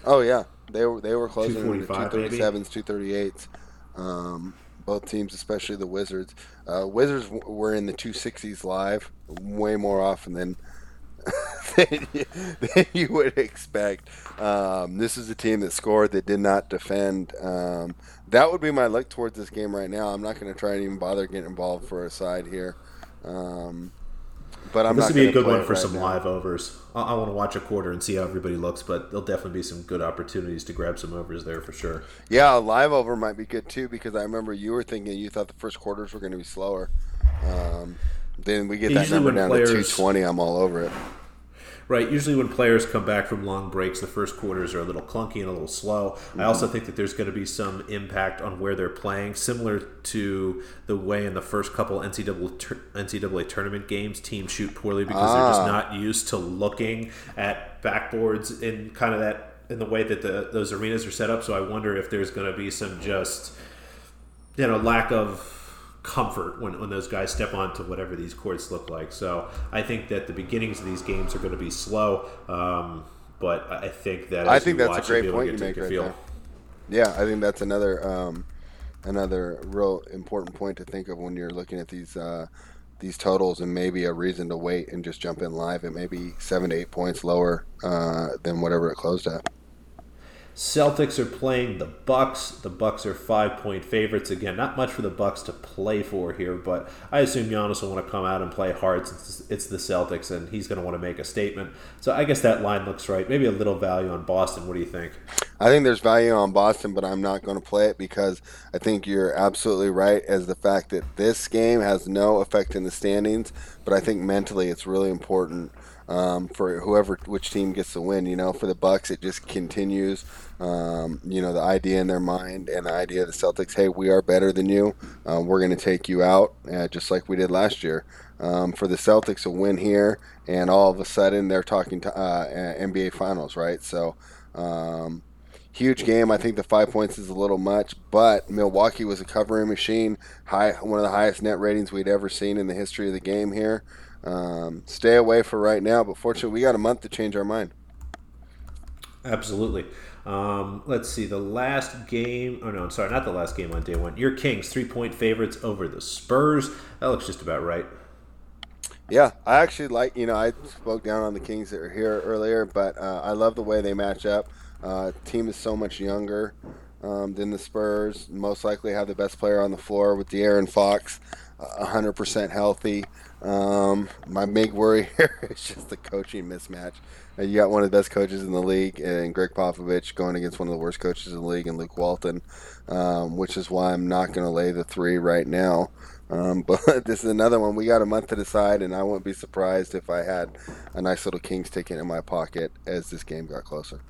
Oh yeah, they were they were closing 245 maybe? 237s, 238s. Um, both teams, especially the Wizards. Uh, Wizards w- were in the 260s live way more often than than, you, than you would expect. Um, this is a team that scored that did not defend. Um, that would be my look towards this game right now. I'm not going to try and even bother getting involved for a side here. Um, but I'm this would be a good one for right some now. live overs. I, I want to watch a quarter and see how everybody looks, but there'll definitely be some good opportunities to grab some overs there for sure. Yeah, a live over might be good too because I remember you were thinking you thought the first quarters were going to be slower. Um, then we get that Usually number down players- to 220. I'm all over it. Right. Usually, when players come back from long breaks, the first quarters are a little clunky and a little slow. I also think that there's going to be some impact on where they're playing, similar to the way in the first couple NCAA, tur- NCAA tournament games teams shoot poorly because they're just Ah. not used to looking at backboards in kind of that in the way that the, those arenas are set up. So I wonder if there's going to be some just you know lack of comfort when, when those guys step onto whatever these courts look like. So I think that the beginnings of these games are going to be slow, um, but I think that I think that's a great point you to make right feel. there. Yeah, I think that's another um, another real important point to think of when you're looking at these uh, these totals and maybe a reason to wait and just jump in live at maybe seven to eight points lower uh, than whatever it closed at. Celtics are playing the Bucks. The Bucks are five point favorites. Again, not much for the Bucks to play for here, but I assume Giannis will want to come out and play hard since it's the Celtics, and he's going to want to make a statement. So I guess that line looks right. Maybe a little value on Boston. What do you think? I think there's value on Boston, but I'm not going to play it because I think you're absolutely right as the fact that this game has no effect in the standings, but I think mentally it's really important um, for whoever which team gets the win. You know, for the Bucks, it just continues. Um, you know, the idea in their mind and the idea of the Celtics, hey, we are better than you. Uh, we're going to take you out, uh, just like we did last year. Um, for the Celtics, a win here, and all of a sudden they're talking to uh, NBA Finals, right? So. Um, huge game. I think the five points is a little much, but Milwaukee was a covering machine. High, one of the highest net ratings we'd ever seen in the history of the game here. Um, stay away for right now, but fortunately, we got a month to change our mind. Absolutely. Um, let's see. The last game. Oh no, I'm sorry, not the last game on day one. Your Kings three point favorites over the Spurs. That looks just about right. Yeah, I actually like. You know, I spoke down on the Kings that were here earlier, but uh, I love the way they match up. Uh, team is so much younger um, than the Spurs. Most likely have the best player on the floor with De'Aaron Fox, uh, 100% healthy. Um, my big worry here is just the coaching mismatch. Uh, you got one of the best coaches in the league, and Gregg Popovich going against one of the worst coaches in the league, and Luke Walton, um, which is why I'm not going to lay the three right now. Um, but this is another one. We got a month to decide, and I wouldn't be surprised if I had a nice little Kings ticket in my pocket as this game got closer.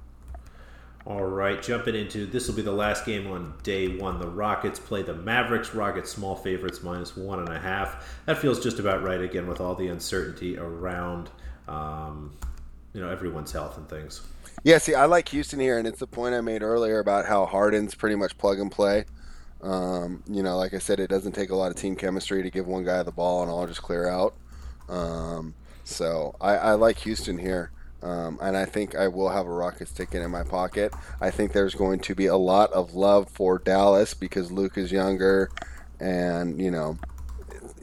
All right, jumping into this will be the last game on day one. The Rockets play the Mavericks. Rockets small favorites minus one and a half. That feels just about right again with all the uncertainty around, um, you know, everyone's health and things. Yeah, see, I like Houston here, and it's the point I made earlier about how Harden's pretty much plug and play. Um, you know, like I said, it doesn't take a lot of team chemistry to give one guy the ball and all just clear out. Um, so I, I like Houston here. Um, and I think I will have a Rockets ticket in my pocket. I think there's going to be a lot of love for Dallas because Luka is younger, and you know,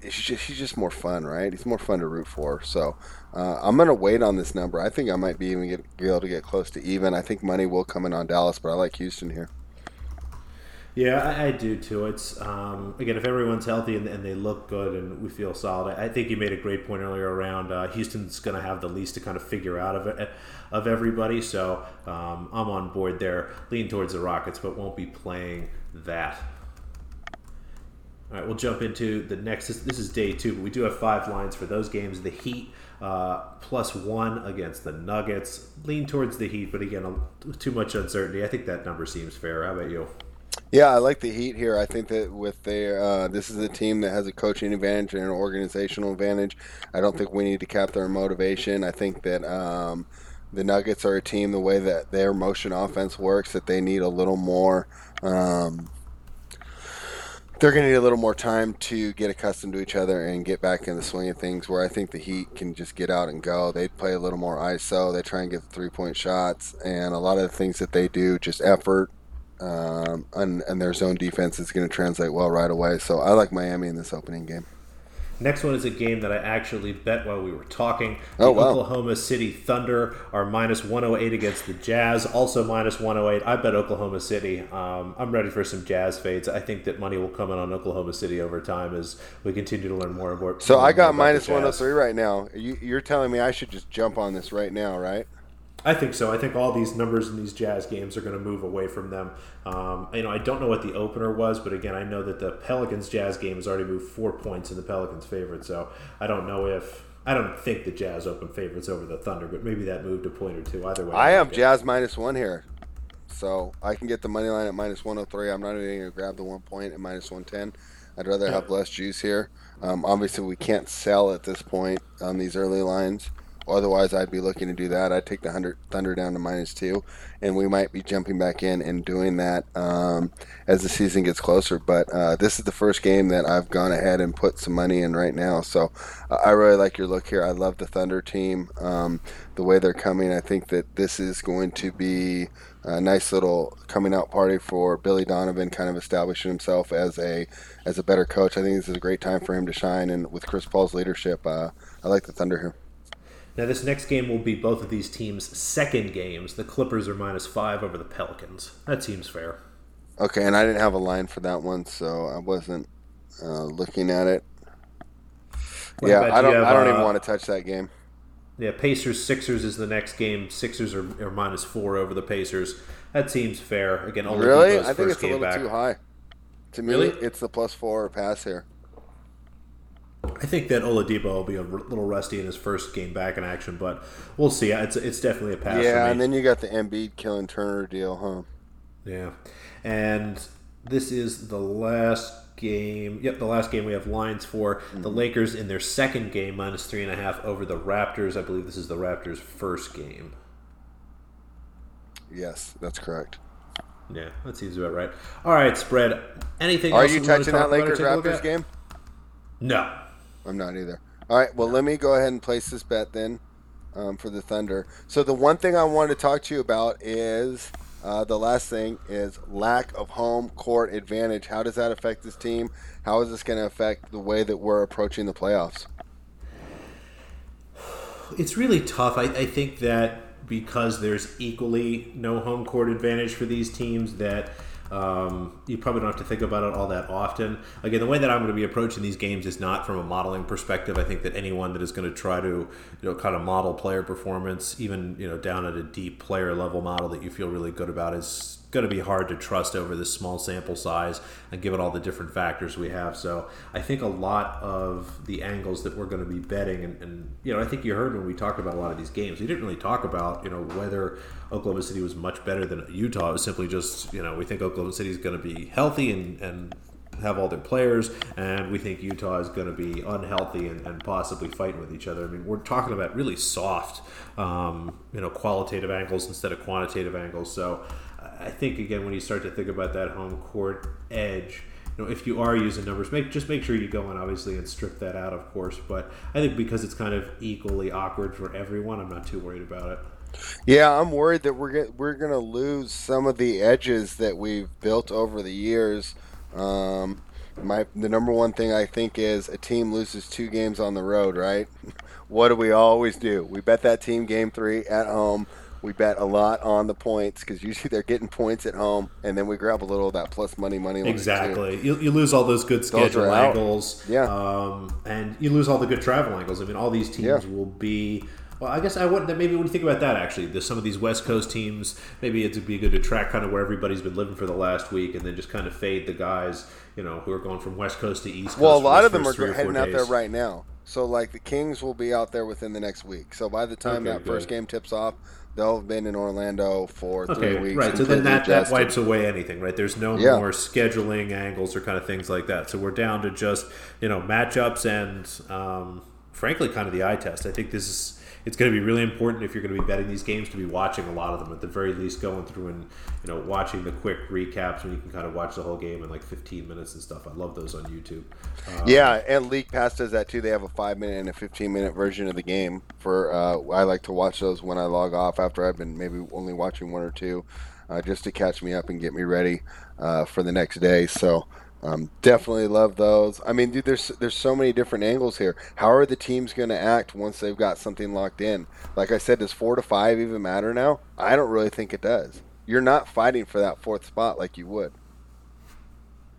just, he's just more fun, right? He's more fun to root for. So uh, I'm going to wait on this number. I think I might be even get, be able to get close to even. I think money will come in on Dallas, but I like Houston here. Yeah, I, I do too. It's um, again, if everyone's healthy and, and, they look good and we feel solid, I, I think you made a great point earlier around uh, Houston's going to have the least to kind of figure out of it, of everybody. So um, I'm on board there. Lean towards the Rockets, but won't be playing that. All right, we'll jump into the next. This, is day two, but we do have five lines for those games. The Heat uh, plus one against the Nuggets. Lean towards the Heat, but again, too much uncertainty. I think that number seems fair. How about you? Yeah, I like the Heat here. I think that with their uh, this is a team that has a coaching advantage and an organizational advantage. I don't think we need to cap their motivation. I think that um, the Nuggets are a team the way that their motion offense works that they need a little more. Um, they're going to need a little more time to get accustomed to each other and get back in the swing of things. Where I think the Heat can just get out and go. They play a little more ISO. They try and get the three point shots, and a lot of the things that they do, just effort um, and, and their zone defense is going to translate well right away. So I like Miami in this opening game. Next one is a game that I actually bet while we were talking. The oh, wow. Oklahoma City Thunder are minus 108 against the Jazz, also minus 108. I bet Oklahoma City. Um, I'm ready for some Jazz fades. I think that money will come in on Oklahoma City over time as we continue to learn more and more. So I got minus 103 right now. You, you're telling me I should just jump on this right now, right? I think so. I think all these numbers in these Jazz games are going to move away from them. Um, you know, I don't know what the opener was, but again, I know that the Pelicans Jazz game has already moved four points in the Pelicans' favorite. So I don't know if I don't think the Jazz open favorites over the Thunder, but maybe that moved a point or two. Either way, I have Jazz minus one here, so I can get the money line at minus one hundred oh three. I'm not even going to grab the one point at minus one ten. I'd rather have less juice here. Um, obviously, we can't sell at this point on these early lines. Otherwise, I'd be looking to do that. I'd take the Thunder down to minus two, and we might be jumping back in and doing that um, as the season gets closer. But uh, this is the first game that I've gone ahead and put some money in right now. So uh, I really like your look here. I love the Thunder team, um, the way they're coming. I think that this is going to be a nice little coming out party for Billy Donovan, kind of establishing himself as a as a better coach. I think this is a great time for him to shine, and with Chris Paul's leadership, uh, I like the Thunder here. Now, this next game will be both of these teams' second games. The Clippers are minus five over the Pelicans. That seems fair. Okay, and I didn't have a line for that one, so I wasn't uh, looking at it. What yeah, I don't. Have, I don't uh, even want to touch that game. Yeah, Pacers Sixers is the next game. Sixers are, are minus four over the Pacers. That seems fair. Again, only really, I think it's a little back. too high. To me, really? it's the plus four pass here. I think that Oladipo will be a little rusty in his first game back in action, but we'll see. It's it's definitely a pass. Yeah, and then you got the Embiid killing Turner deal, huh? Yeah, and this is the last game. Yep, the last game we have lines for mm-hmm. the Lakers in their second game minus three and a half over the Raptors. I believe this is the Raptors' first game. Yes, that's correct. Yeah, that seems about right. All right, spread. Anything? Are you touching that Lakers Raptors game? No. I'm not either. All right, well, let me go ahead and place this bet then um, for the Thunder. So the one thing I want to talk to you about is uh, the last thing is lack of home court advantage. How does that affect this team? How is this going to affect the way that we're approaching the playoffs? It's really tough. I, I think that because there's equally no home court advantage for these teams, that um, you probably don't have to think about it all that often. Again, the way that I'm going to be approaching these games is not from a modeling perspective. I think that anyone that is going to try to, you know, kind of model player performance, even you know, down at a deep player level model that you feel really good about, is going to be hard to trust over this small sample size and given all the different factors we have. So I think a lot of the angles that we're going to be betting, and, and, you know, I think you heard when we talked about a lot of these games, we didn't really talk about you know whether Oklahoma City was much better than Utah. It was simply just you know we think Oklahoma City is going to be healthy and and have all their players, and we think Utah is going to be unhealthy and, and, possibly fighting with each other. I mean, we're talking about really soft, um, you know, qualitative angles instead of quantitative angles. So I think again when you start to think about that home court edge, you know, if you are using numbers, make just make sure you go in obviously and strip that out, of course. But I think because it's kind of equally awkward for everyone, I'm not too worried about it. Yeah, I'm worried that we're get, we're gonna lose some of the edges that we've built over the years. Um, my the number one thing I think is a team loses two games on the road, right? what do we always do? We bet that team game three at home we bet a lot on the points because usually they're getting points at home, and then we grab a little of that plus money money. Exactly, you, you, lose all those good schedule those angles, yeah, um, and you lose all the good travel angles. I mean, all these teams yeah. will be. Well, I guess I wouldn't. Maybe when you think about that, actually, there's some of these West Coast teams. Maybe it'd be good to track kind of where everybody's been living for the last week, and then just kind of fade the guys, you know, who are going from West Coast to East Coast. Well, a lot of them are heading out there right now. So, like the Kings will be out there within the next week. So by the time okay, that good. first game tips off, they'll have been in Orlando for okay, three weeks. Right. So then that, that wipes away anything, right? There's no yeah. more scheduling angles or kind of things like that. So we're down to just, you know, matchups and, um, frankly, kind of the eye test. I think this is it's going to be really important if you're going to be betting these games to be watching a lot of them at the very least going through and you know watching the quick recaps when you can kind of watch the whole game in like 15 minutes and stuff. I love those on youtube. Um, yeah and league pass does that too. They have a five minute and a 15 minute version of the game for uh, i like to watch those when i log off after i've been maybe only watching one or two uh, just to catch me up and get me ready uh, for the next day. So um, definitely love those. I mean, dude, there's there's so many different angles here. How are the teams going to act once they've got something locked in? Like I said, does four to five even matter now? I don't really think it does. You're not fighting for that fourth spot like you would.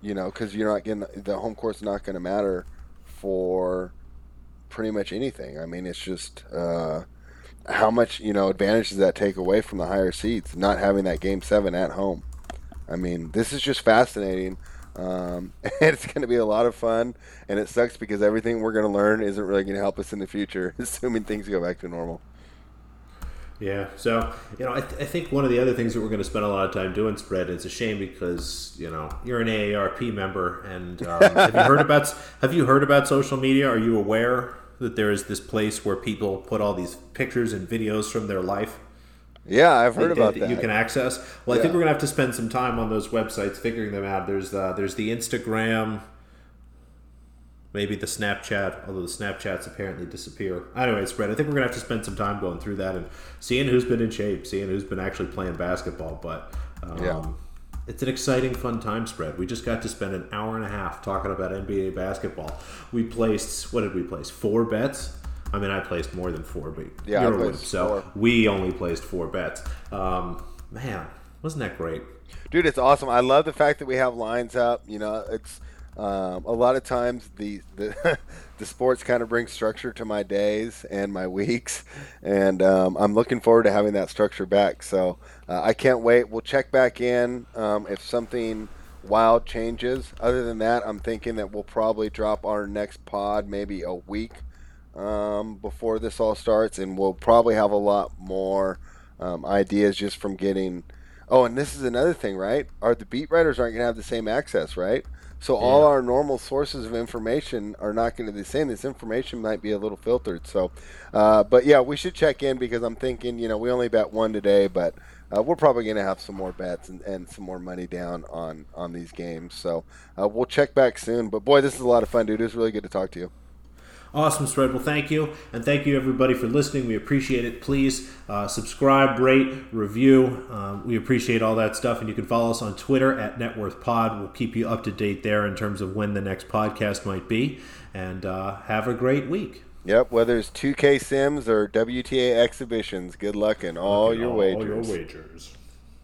You know, because you're not getting the home court's not going to matter for pretty much anything. I mean, it's just uh, how much you know advantage does that take away from the higher seeds not having that game seven at home. I mean, this is just fascinating um, and it's going to be a lot of fun, and it sucks because everything we're going to learn isn't really going to help us in the future, assuming things go back to normal. Yeah, so you know, I, th- I, think one of the other things that we're going to spend a lot of time doing, spread. It's a shame because you know you're an AARP member, and um, have you heard about have you heard about social media? Are you aware that there is this place where people put all these pictures and videos from their life? Yeah, I've heard about that. You can access. Well, I think we're gonna have to spend some time on those websites figuring them out. There's uh, there's the Instagram, maybe the Snapchat, although the Snapchats apparently disappear. Anyway, spread. I think we're gonna have to spend some time going through that and seeing who's been in shape, seeing who's been actually playing basketball. But um, yeah. It's an exciting, fun time spread. We just got to spend an hour and a half talking about NBA basketball. We placed, what did we place? Four bets I mean, I placed more than four, but yeah, would, so four. we only placed four bets. Um, man, wasn't that great? Dude, it's awesome. I love the fact that we have lines up. You know, it's um, a lot of times the the, the sports kind of bring structure to my days and my weeks, and um, I'm looking forward to having that structure back. So uh, I can't wait. We'll check back in um, if something wild changes. Other than that, I'm thinking that we'll probably drop our next pod maybe a week um, before this all starts, and we'll probably have a lot more um, ideas just from getting. Oh, and this is another thing, right? Are the beat writers aren't going to have the same access, right? So yeah. all our normal sources of information are not going to be the same. This information might be a little filtered. So, uh, but yeah, we should check in because I'm thinking, you know, we only bet one today, but uh, we're probably going to have some more bets and, and, some more money down on on these games. So uh, we'll check back soon. But boy, this is a lot of fun, dude. It was really good to talk to you. Awesome, Spread. Well, thank you. And thank you, everybody, for listening. We appreciate it. Please uh, subscribe, rate, review. Um, we appreciate all that stuff. And you can follow us on Twitter at NetworthPod. We'll keep you up to date there in terms of when the next podcast might be. And uh, have a great week. Yep, whether it's 2K Sims or WTA exhibitions, good luck in all, your, all wagers. your wagers.